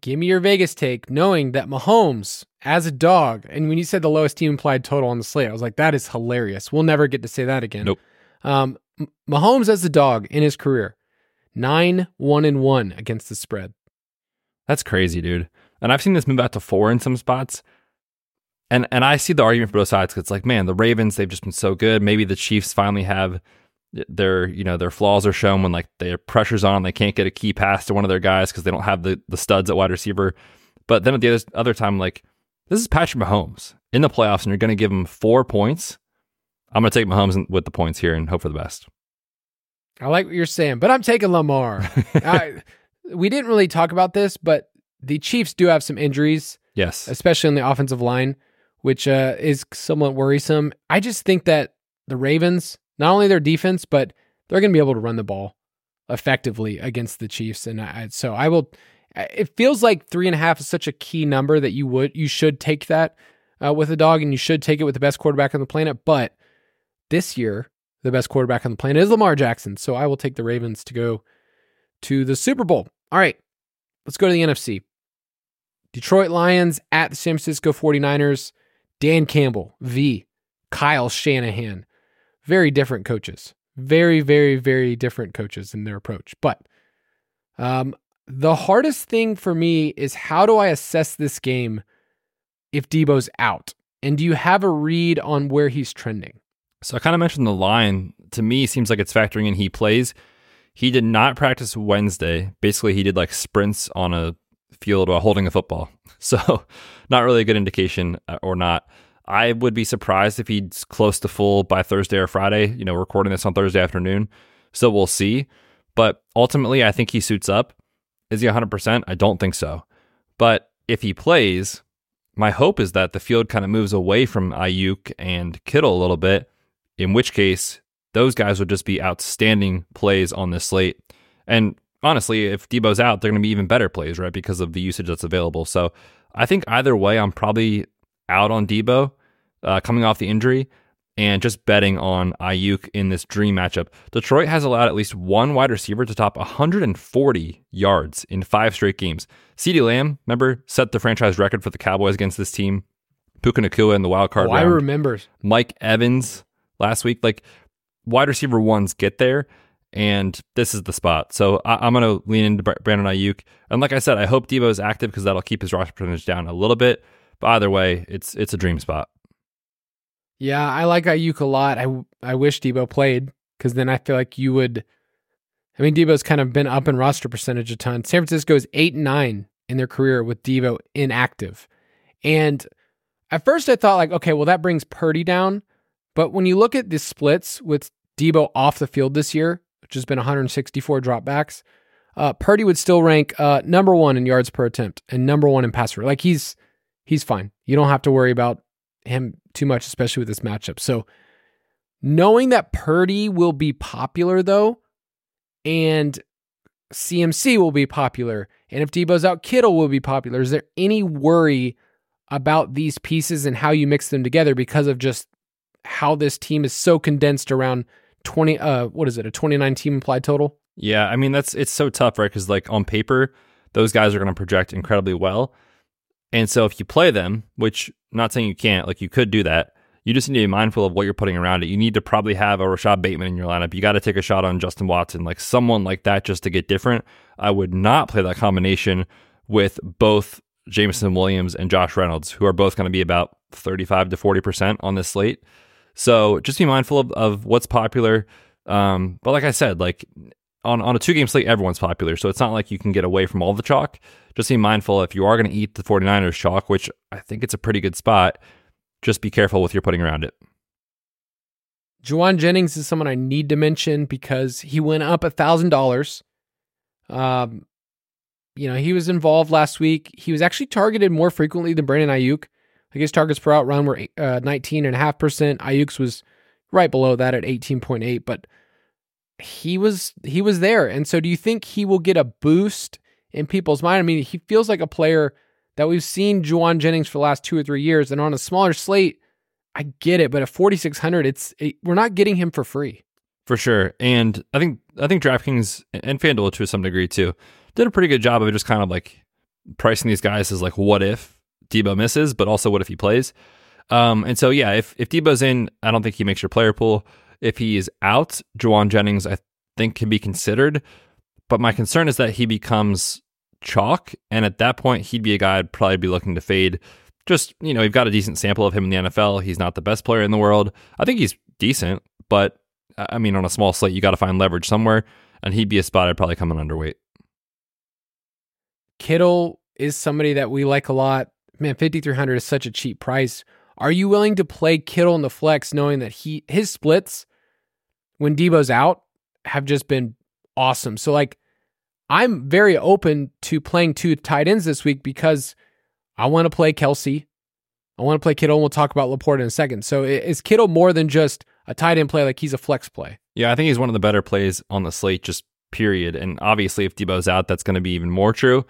Give me your Vegas take, knowing that Mahomes, as a dog, and when you said the lowest team implied total on the slate, I was like, that is hilarious. We'll never get to say that again. Nope. Um, Mahomes as a dog in his career, nine one and one against the spread. That's crazy, dude. And I've seen this move out to four in some spots. And and I see the argument for both sides. Cause it's like, man, the Ravens they've just been so good. Maybe the Chiefs finally have their you know their flaws are shown when like their pressure's on. They can't get a key pass to one of their guys because they don't have the the studs at wide receiver. But then at the other other time, like this is Patrick Mahomes in the playoffs, and you're going to give him four points. I'm going to take Mahomes with the points here and hope for the best. I like what you're saying, but I'm taking Lamar. I, we didn't really talk about this, but the Chiefs do have some injuries. Yes, especially on the offensive line which uh, is somewhat worrisome. I just think that the Ravens, not only their defense, but they're going to be able to run the ball effectively against the Chiefs. And I, so I will. It feels like three and a half is such a key number that you would you should take that uh, with a dog, and you should take it with the best quarterback on the planet. But this year, the best quarterback on the planet is Lamar Jackson. So I will take the Ravens to go to the Super Bowl. All right, let's go to the NFC. Detroit Lions at the San Francisco 49ers. Dan Campbell, V, Kyle Shanahan. Very different coaches. Very, very, very different coaches in their approach. But um, the hardest thing for me is how do I assess this game if Deebo's out? And do you have a read on where he's trending? So I kind of mentioned the line. To me, seems like it's factoring in he plays. He did not practice Wednesday. Basically, he did like sprints on a field while holding a football. So, not really a good indication uh, or not. I would be surprised if he's close to full by Thursday or Friday. You know, recording this on Thursday afternoon. So, we'll see. But ultimately, I think he suits up. Is he 100%? I don't think so. But if he plays, my hope is that the field kind of moves away from Aiyuk and Kittle a little bit, in which case, those guys would just be outstanding plays on this slate. And honestly, if Deebo's out, they're going to be even better plays, right? Because of the usage that's available. So I think either way, I'm probably out on Deebo uh, coming off the injury and just betting on Aiyuk in this dream matchup. Detroit has allowed at least one wide receiver to top 140 yards in five straight games. CeeDee Lamb, remember, set the franchise record for the Cowboys against this team. Puka Nacua in the wild card oh, round. I remember. Mike Evans last week. Like wide receiver ones get there and this is the spot. So I, am going to lean into Brandon Aiyuk. And like I said, I hope Deebo is active because that'll keep his roster percentage down a little bit. But either way, it's it's a dream spot. Yeah, I like Aiyuk a lot. I I wish Deebo played because then I feel like you would. I mean, Deebo's kind of been up in roster percentage a ton. San Francisco is eight and nine in their career with Deebo inactive, and at first I thought like, okay, well that brings Purdy down. But when you look at the splits with Deebo off the field this year, which has been 164 dropbacks, uh, Purdy would still rank uh, number one in yards per attempt and number one in passer. Like he's he's fine. You don't have to worry about him too much, especially with this matchup. So knowing that Purdy will be popular though, and CMC will be popular, and if Deebo's out, Kittle will be popular. Is there any worry about these pieces and how you mix them together because of just how this team is so condensed around 20 uh what is it a 29 team implied total? Yeah i mean that's it's so tough right? Because like on paper those guys are going to project incredibly well. And so if you play them which I'm not saying you can't like you could do that you just need to be mindful of what you're putting around it. You need to probably have a rashod bateman in your lineup. You got to take a shot on justin watson like someone like that just to get different. I would not play that combination with both jameson williams and josh reynolds who are both going to be about 35 to 40% on this slate so just be mindful of, of what's popular. Um, but like I said, like on, on a two game slate, everyone's popular. So it's not like you can get away from all the chalk. Just be mindful if you are going to eat the 49ers chalk, which I think it's a pretty good spot, just be careful with your putting around it. Jauan Jennings is someone I need to mention because he went up a thousand dollars. Um, you know, he was involved last week. He was actually targeted more frequently than Brandon Aiyuk. I guess targets per out run were uh, 19.5%. Aiyuk's was right below that at 18.8, but he was he was there. And so do you think he will get a boost in people's mind? I mean, he feels like a player that we've seen Jauan Jennings for the last two or three years, and on a smaller slate, I get it, but at 4600, it's it, we're not getting him for free. For sure. And I think I think DraftKings and FanDuel to some degree too did a pretty good job of just kind of like pricing these guys as like what if Deebo misses, but also what if he plays? Um, and so yeah, if if Deebo's in, I don't think he makes your player pool. If he is out, Jauan Jennings, I think, can be considered. But my concern is that he becomes chalk. And at that point, he'd be a guy I'd probably be looking to fade. Just, you know, we've got a decent sample of him in the NFL. He's not the best player in the world. I think he's decent, but I mean, on a small slate, you got to find leverage somewhere. And he'd be a spot I'd probably come in underweight. Kittle is somebody that we like a lot. Man, 5300 is such a cheap price. Are you willing to play Kittle in the flex knowing that he his splits when Deebo's out have just been awesome. So like I'm very open to playing two tight ends this week because I want to play Kelce. I want to play Kittle and we'll talk about LaPorta in a second. So is Kittle more than just a tight end play like he's a flex play? Yeah, I think he's one of the better plays on the slate just period. And obviously if Deebo's out that's going to be even more true.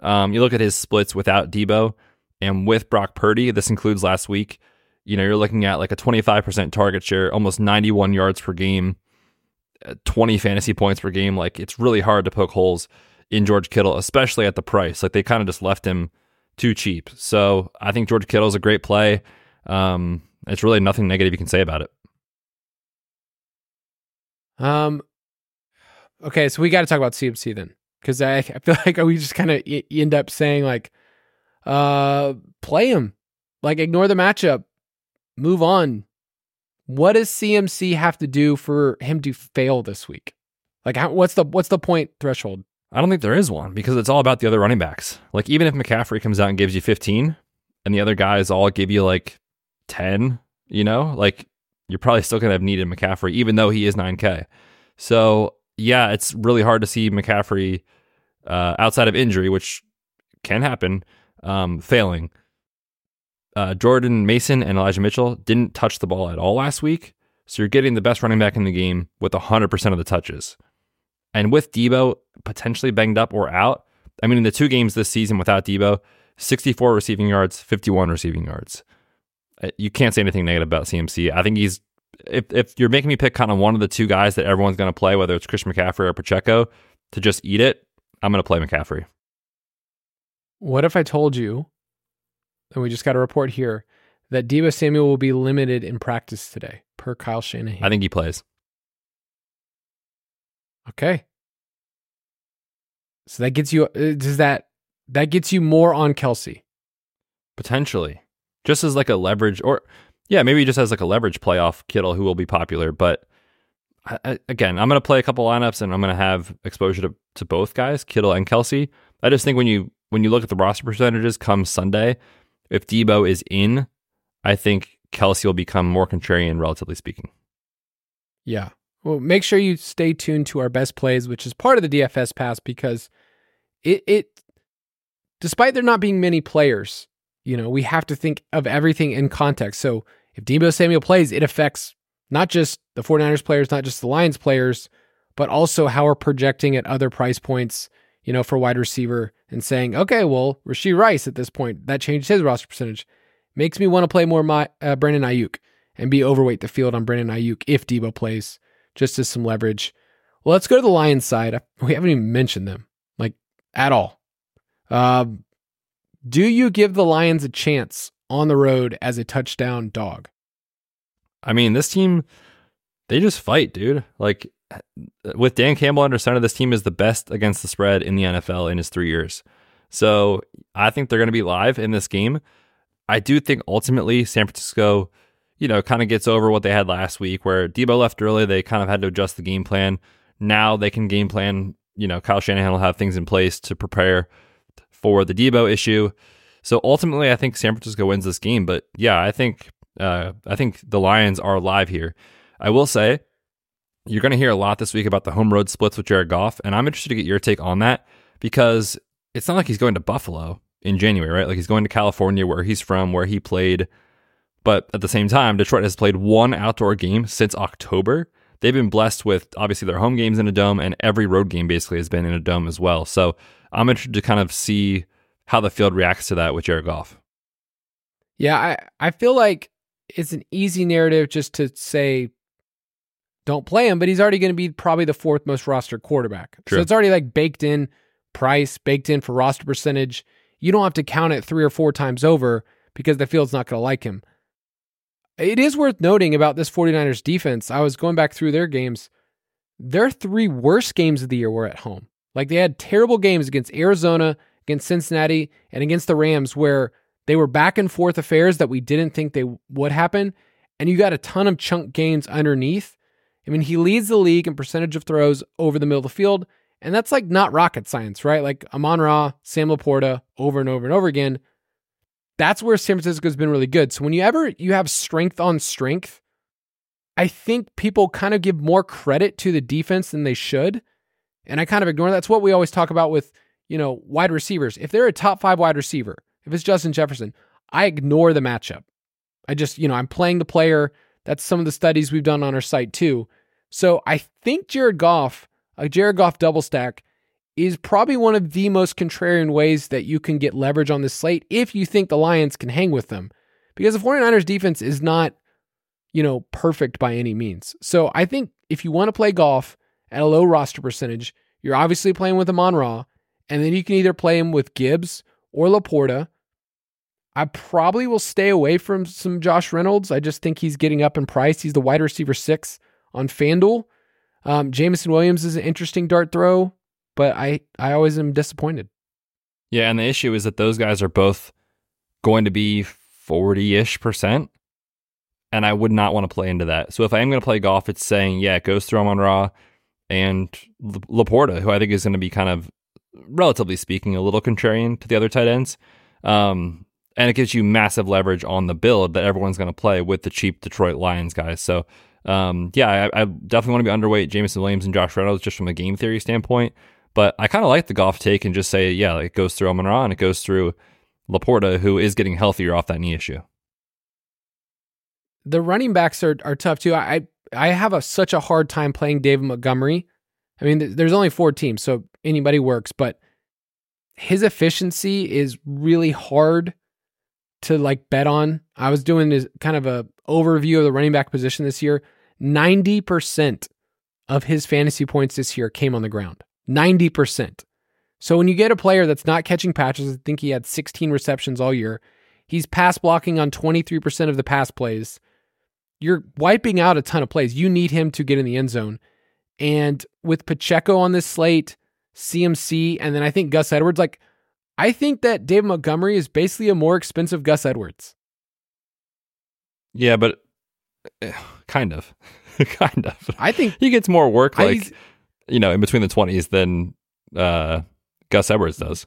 Um, you look at his splits without Deebo and with Brock Purdy, this includes last week. You know, you're looking at like a 25% target share, almost 91 yards per game, uh, 20 fantasy points per game. Like it's really hard to poke holes in George Kittle, especially at the price. Like they kind of just left him too cheap. So I think George Kittle is a great play. Um, it's really nothing negative you can say about it. Um, okay, so we got to talk about CMC then, because I, I feel like we just kind of end up saying like, uh, play him, like ignore the matchup, move on. What does CMC have to do for him to fail this week? Like, how, what's the what's the point threshold? I don't think there is one because it's all about the other running backs. Like, even if McCaffrey comes out and gives you 15, and the other guys all give you like 10, you know, like you're probably still going to have needed McCaffrey, even though he is 9K. So, yeah, it's really hard to see McCaffrey uh, outside of injury, which can happen, um, failing. Uh, Jordan Mason and Elijah Mitchell didn't touch the ball at all last week. So you're getting the best running back in the game with 100% of the touches. And with Deebo potentially banged up or out, I mean, in the two games this season without Deebo, 64 receiving yards, 51 receiving yards. Uh, you can't say anything negative about CMC. I think he's, if, if you're making me pick kind of one of the two guys that everyone's going to play, whether it's Chris McCaffrey or Pacheco, to just eat it, I'm going to play McCaffrey. What if I told you, and we just got a report here, that Deebo Samuel will be limited in practice today, per Kyle Shanahan? I think he plays. Okay. So that gets you, uh, does that, that gets you more on Kelce? Potentially. Just as like a leverage, or yeah, maybe just as like a leverage playoff Kittle who will be popular. But I, I, again, I'm going to play a couple lineups and I'm going to have exposure to, to both guys, Kittle and Kelce. I just think when you when you look at the roster percentages come Sunday, if Deebo is in, I think Kelce will become more contrarian, relatively speaking. Yeah. Well, make sure you stay tuned to our best plays, which is part of the DFS pass because it, it despite there not being many players, you know, we have to think of everything in context. So if Deebo Samuel plays, it affects not just the 49ers players, not just the Lions players, but also how we're projecting at other price points, you know, for wide receiver and saying, okay, well, Rashee Rice at this point, that changed his roster percentage. Makes me want to play more my, uh, Brandon Aiyuk and be overweight the field on Brandon Aiyuk if Deebo plays, just as some leverage. Well, let's go to the Lions side. We haven't even mentioned them, like at all. Uh, do you give the Lions a chance on the road as a touchdown dog? I mean, this team, they just fight, dude. Like with Dan Campbell under center, this team is the best against the spread in the NFL in his three years. So I think they're going to be live in this game. I do think ultimately San Francisco, you know, kind of gets over what they had last week where Deebo left early. They kind of had to adjust the game plan. Now they can game plan. You know, Kyle Shanahan will have things in place to prepare for the Deebo issue. So ultimately, I think San Francisco wins this game. But yeah, I think uh, I think the Lions are live here. I will say you're going to hear a lot this week about the home road splits with Jared Goff, and I'm interested to get your take on that because it's not like he's going to Buffalo in January, right? Like he's going to California, where he's from, where he played. But at the same time, Detroit has played one outdoor game since October. They've been blessed with obviously their home games in a dome, and every road game basically has been in a dome as well. So I'm interested to kind of see how the field reacts to that with Jared Goff. Yeah, I, I feel like it's an easy narrative just to say don't play him, but he's already going to be probably the fourth most rostered quarterback. True. So it's already like baked in price, baked in for roster percentage. You don't have to count it three or four times over because the field's not going to like him. it is worth noting about this 49ers defense. I was going back through their games. Their three worst games of the year were at home. Like they had terrible games against Arizona, against Cincinnati, and against the Rams where they were back and forth affairs that we didn't think they would happen. And you got a ton of chunk gains underneath. I mean, he leads the league in percentage of throws over the middle of the field. And that's like not rocket science, right? Like Amon Ra, Sam LaPorta over and over and over again. That's where San Francisco's been really good. So whenever you have strength on strength, I think people kind of give more credit to the defense than they should. And I kind of ignore that's what we always talk about with, you know, wide receivers. If they're a top five wide receiver, if it's Justin Jefferson, I ignore the matchup. I just, you know, I'm playing the player. That's some of the studies we've done on our site too. So I think Jared Goff, a Jared Goff double stack, is probably one of the most contrarian ways that you can get leverage on this slate if you think the Lions can hang with them. Because the 49ers defense is not, you know, perfect by any means. So I think if you want to play Goff at a low roster percentage, you're obviously playing with Amon-Ra, and then you can either play him with Gibbs or LaPorta. I probably will stay away from some Josh Reynolds. I just think he's getting up in price. He's the wide receiver six on FanDuel. Um, Jameson Williams is an interesting dart throw but I I always am disappointed. Yeah, and the issue is that those guys are both going to be 40-ish percent. And I would not want to play into that. So if I am going to play Goff, it's saying, yeah, it goes through Amon-Ra and LaPorta, who I think is going to be kind of, relatively speaking, a little contrarian to the other tight ends. Um, and it gives you massive leverage on the build that everyone's going to play with the cheap Detroit Lions guys. So, um, yeah, I, I, definitely want to be underweight Jameson Williams and Josh Reynolds just from a game theory standpoint. But I kind of like the Goff take and just say, yeah, it goes through Amon and it goes through LaPorta, who is getting healthier off that knee issue. The running backs are, are tough too. I I have a, such a hard time playing David Montgomery. I mean, there's only four teams, so anybody works, but his efficiency is really hard to like bet on. I was doing this kind of a overview of the running back position this year. 90% of his fantasy points this year came on the ground. 90%. So when you get a player that's not catching patches, I think he had 16 receptions all year, he's pass blocking on 23% of the pass plays. You're wiping out a ton of plays. You need him to get in the end zone. And with Pacheco on this slate, CMC, and then I think Gus Edwards, like, I think that David Montgomery is basically a more expensive Gus Edwards. Yeah, but eh, kind of. kind of. I think he gets more work like you know, in between the 20s than uh, Gus Edwards does.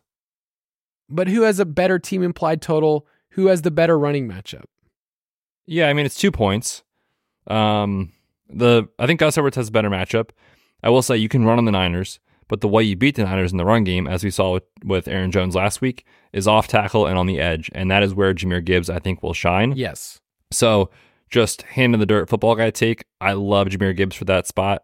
But who has a better team implied total? Who has the better running matchup? Yeah, I mean it's two points. Um, the I think Gus Edwards has a better matchup. I will say you can run on the Niners, but the way you beat the Niners in the run game, as we saw with, Aaron Jones last week, is off tackle and on the edge, and that is where Jahmyr Gibbs I think will shine. Yes. So just hand in the dirt football guy take. I love Jahmyr Gibbs for that spot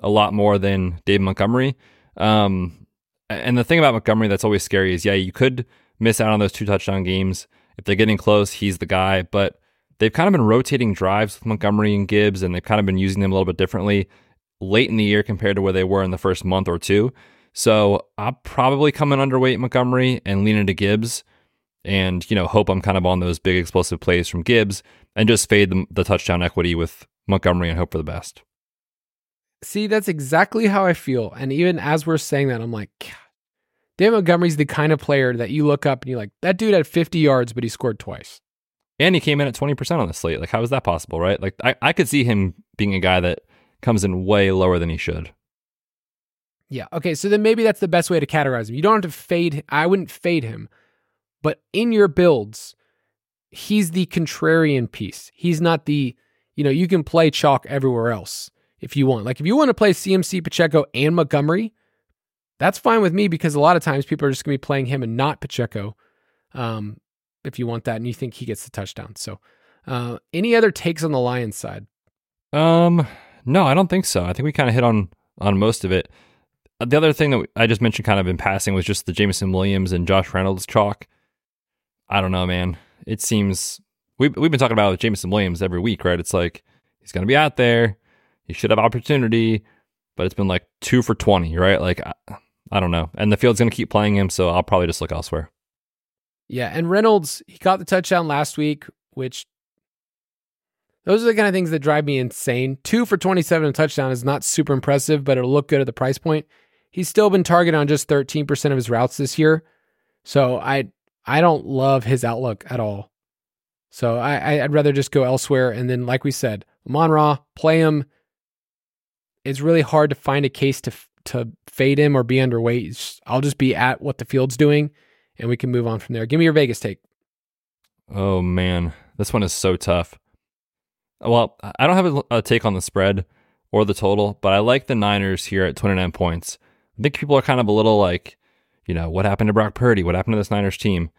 a lot more than Dave Montgomery. Um, and the thing about Montgomery that's always scary is, yeah, you could miss out on those two touchdown games. If they're getting close, he's the guy. But they've kind of been rotating drives with Montgomery and Gibbs, and they've kind of been using them a little bit differently late in the year compared to where they were in the first month or two. So I'll probably come in underweight Montgomery and lean into Gibbs and, you know, hope I'm kind of on those big explosive plays from Gibbs and just fade the, the touchdown equity with Montgomery and hope for the best. See, that's exactly how I feel. And even as we're saying that, I'm like, God, Dan Montgomery's the kind of player that you look up and you're like, that dude had 50 yards, but he scored twice. And he came in at 20% on the slate. Like, how is that possible, right? Like, I, I could see him being a guy that comes in way lower than he should. Yeah. Okay. So then maybe that's the best way to categorize him. You don't have to fade. I wouldn't fade him, but in your builds, he's the contrarian piece. He's not the, you know, you can play chalk everywhere else if you want. Like if you want to play CMC, Pacheco, and Montgomery, that's fine with me because a lot of times people are just going to be playing him and not Pacheco. Um, if you want that and you think he gets the touchdown. So, uh, any other takes on the Lions side? Um, no, I don't think so. I think we kind of hit on on most of it. Uh, the other thing that I just mentioned kind of in passing was just the Jameson Williams and Josh Reynolds chalk. I don't know, man. It seems we've we've been talking about Jameson Williams every week, right? It's like he's going to be out there. He should have opportunity, but it's been like two for 20, right? Like, I, I don't know. And the field's going to keep playing him, so I'll probably just look elsewhere. Yeah. And Reynolds, he got the touchdown last week, which Those are the kind of things that drive me insane. Two for 27 and touchdown is not super impressive, but it'll look good at the price point. He's still been targeted on just 13% of his routes this year. So I I don't love his outlook at all. So I, I'd rather just go elsewhere. And then, like we said, Amon-Ra, play him. It's really hard to find a case to to fade him or be underweight. I'll just be at what the field's doing, and we can move on from there. Give me your Vegas take. Oh man, this one is so tough. Well, I don't have a, a take on the spread or the total, but I like the Niners here at 29 points. I think people are kind of a little like, you know, what happened to Brock Purdy? What happened to this Niners team?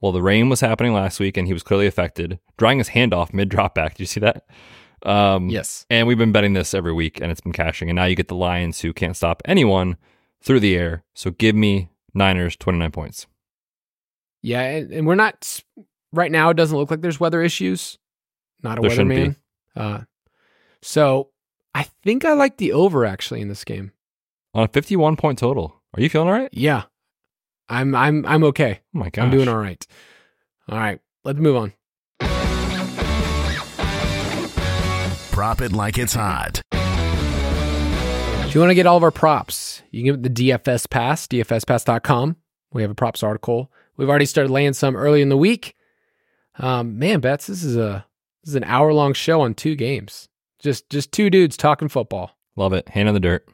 Well, the rain was happening last week and he was clearly affected, drawing his hand off mid drop back. Did you see that? Um, yes. And we've been betting this every week and it's been cashing. And now you get the Lions who can't stop anyone through the air. So give me Niners 29 points. Yeah. And, and we're not, right now, it doesn't look like there's weather issues. Not a there weatherman. Uh, so I think I like the over actually in this game. On a 51 point total. Are you feeling all right? Yeah. I'm I'm I'm okay. Oh my god. I'm doing all right. All right. Let's move on. Prop it like it's hot. If you want to get all of our props, you can get the DFS Pass, dfspass.com. We have a props article. We've already started laying some early in the week. Um, man, Betz, this is a this is an hour long show on two games. Just just two dudes talking football. Love it. Hand in the dirt.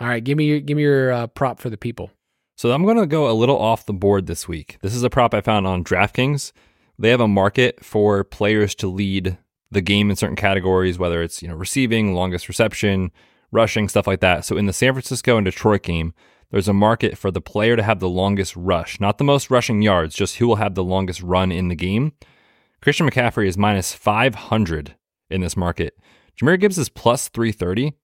All right, give me your give me your uh, prop for the people. So I'm going to go a little off the board this week. This is a prop I found on DraftKings. They have a market for players to lead the game in certain categories, whether it's you know receiving, longest reception, rushing, stuff like that. So in the San Francisco and Detroit game, there's a market for the player to have the longest rush, not the most rushing yards, just who will have the longest run in the game. Christian McCaffrey is minus 500 in this market. Jahmyr Gibbs is plus 330.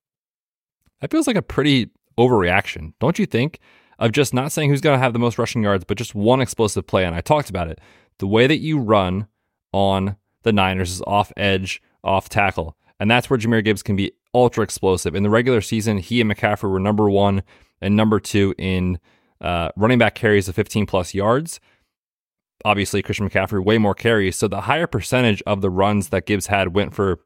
That feels like a pretty overreaction, don't you think? Of just not saying who's going to have the most rushing yards, but just one explosive play. And I talked about it. The way that you run on the Niners is off edge, off tackle. And that's where Jahmyr Gibbs can be ultra explosive. In the regular season, he and McCaffrey were number one and number two in uh, running back carries of 15 plus yards. Obviously, Christian McCaffrey way more carries. So the higher percentage of the runs that Gibbs had went for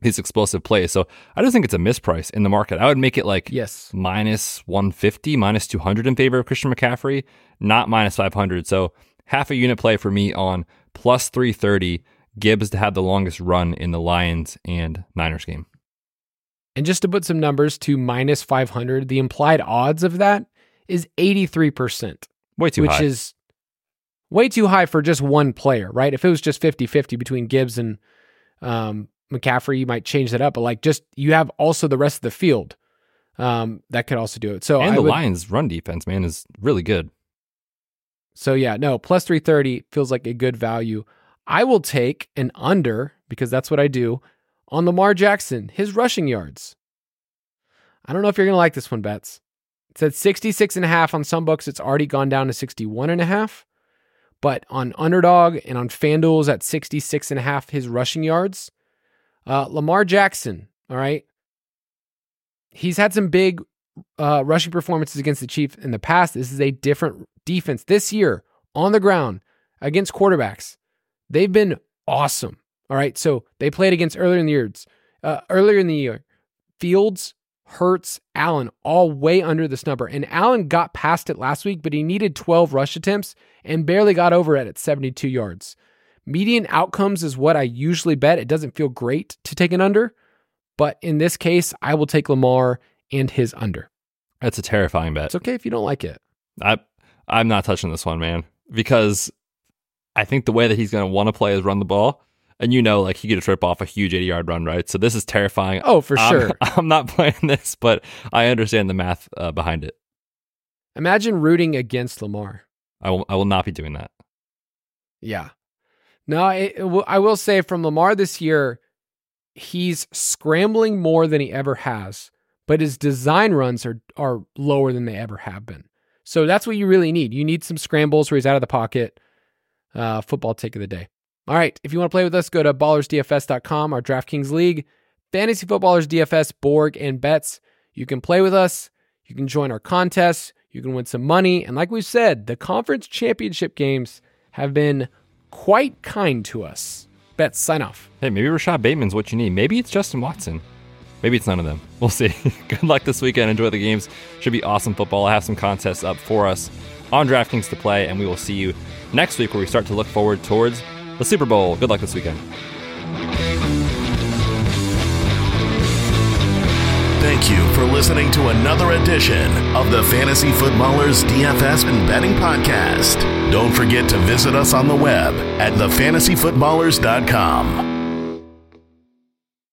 his explosive plays. So I just think it's a misprice in the market. I would make it like yes minus 150, minus 200 in favor of Christian McCaffrey, not minus 500. So half a unit play for me on plus 330 Gibbs to have the longest run in the Lions and Niners game. And just to put some numbers to minus 500, the implied odds of that is 83%. Way too which high. Which is way too high for just one player, right? If it was just 50 50 between Gibbs and um, McCaffrey, you might change that up. But like just you have also the rest of the field um, that could also do it. So and I the would, Lions' run defense, man, is really good. So yeah, no, plus 330 feels like a good value. I will take an under because that's what I do on Lamar Jackson, his rushing yards. I don't know if you're going to like this one, Betz. It's at 66 and a half on some books. It's already gone down to 61 and a half. But on Underdog and on FanDuel's at 66 and a half his rushing yards. Uh, Lamar Jackson, all right. He's had some big uh, rushing performances against the Chiefs in the past. This is a different defense this year on the ground against quarterbacks. They've been awesome. All right. So they played against earlier in the years, uh, earlier in the year, Fields, Hurts, Allen, all way under this number. And Allen got past it last week, but he needed 12 rush attempts and barely got over it at 72 yards. Median outcomes is what I usually bet. It doesn't feel great to take an under, but in this case, I will take Lamar and his under. That's a terrifying bet. It's okay if you don't like it. I I'm not touching this one, man, because I think the way that he's going to want to play is run the ball. And you know, like he could trip off a huge 80 yard run, right? So this is terrifying. Oh, for sure. I'm, I'm not playing this, but I understand the math uh, behind it. Imagine rooting against Lamar. I will, I will not be doing that. Yeah. No, it, it, I will say from Lamar this year, he's scrambling more than he ever has, but his design runs are, are lower than they ever have been. So that's what you really need. You need some scrambles where he's out of the pocket. Uh, football take of the day. All right. If you want to play with us, go to ballersdfs.com, our DraftKings League, Fantasy Footballers DFS, Borg, and Betz. You can play with us. You can join our contests. You can win some money. And like we've said, the conference championship games have been quite kind to us. Betz, sign off. Hey, maybe Rashod Bateman's what you need. Maybe it's Justin Watson. Maybe it's none of them. We'll see. Good luck this weekend. Enjoy the games. Should be awesome football. I have some contests up for us on DraftKings to play, and we will see you next week where we start to look forward towards the Super Bowl. Good luck this weekend. Thank you for listening to another edition of the Fantasy Footballers DFS and Betting Podcast. Don't forget to visit us on the web at thefantasyfootballers.com.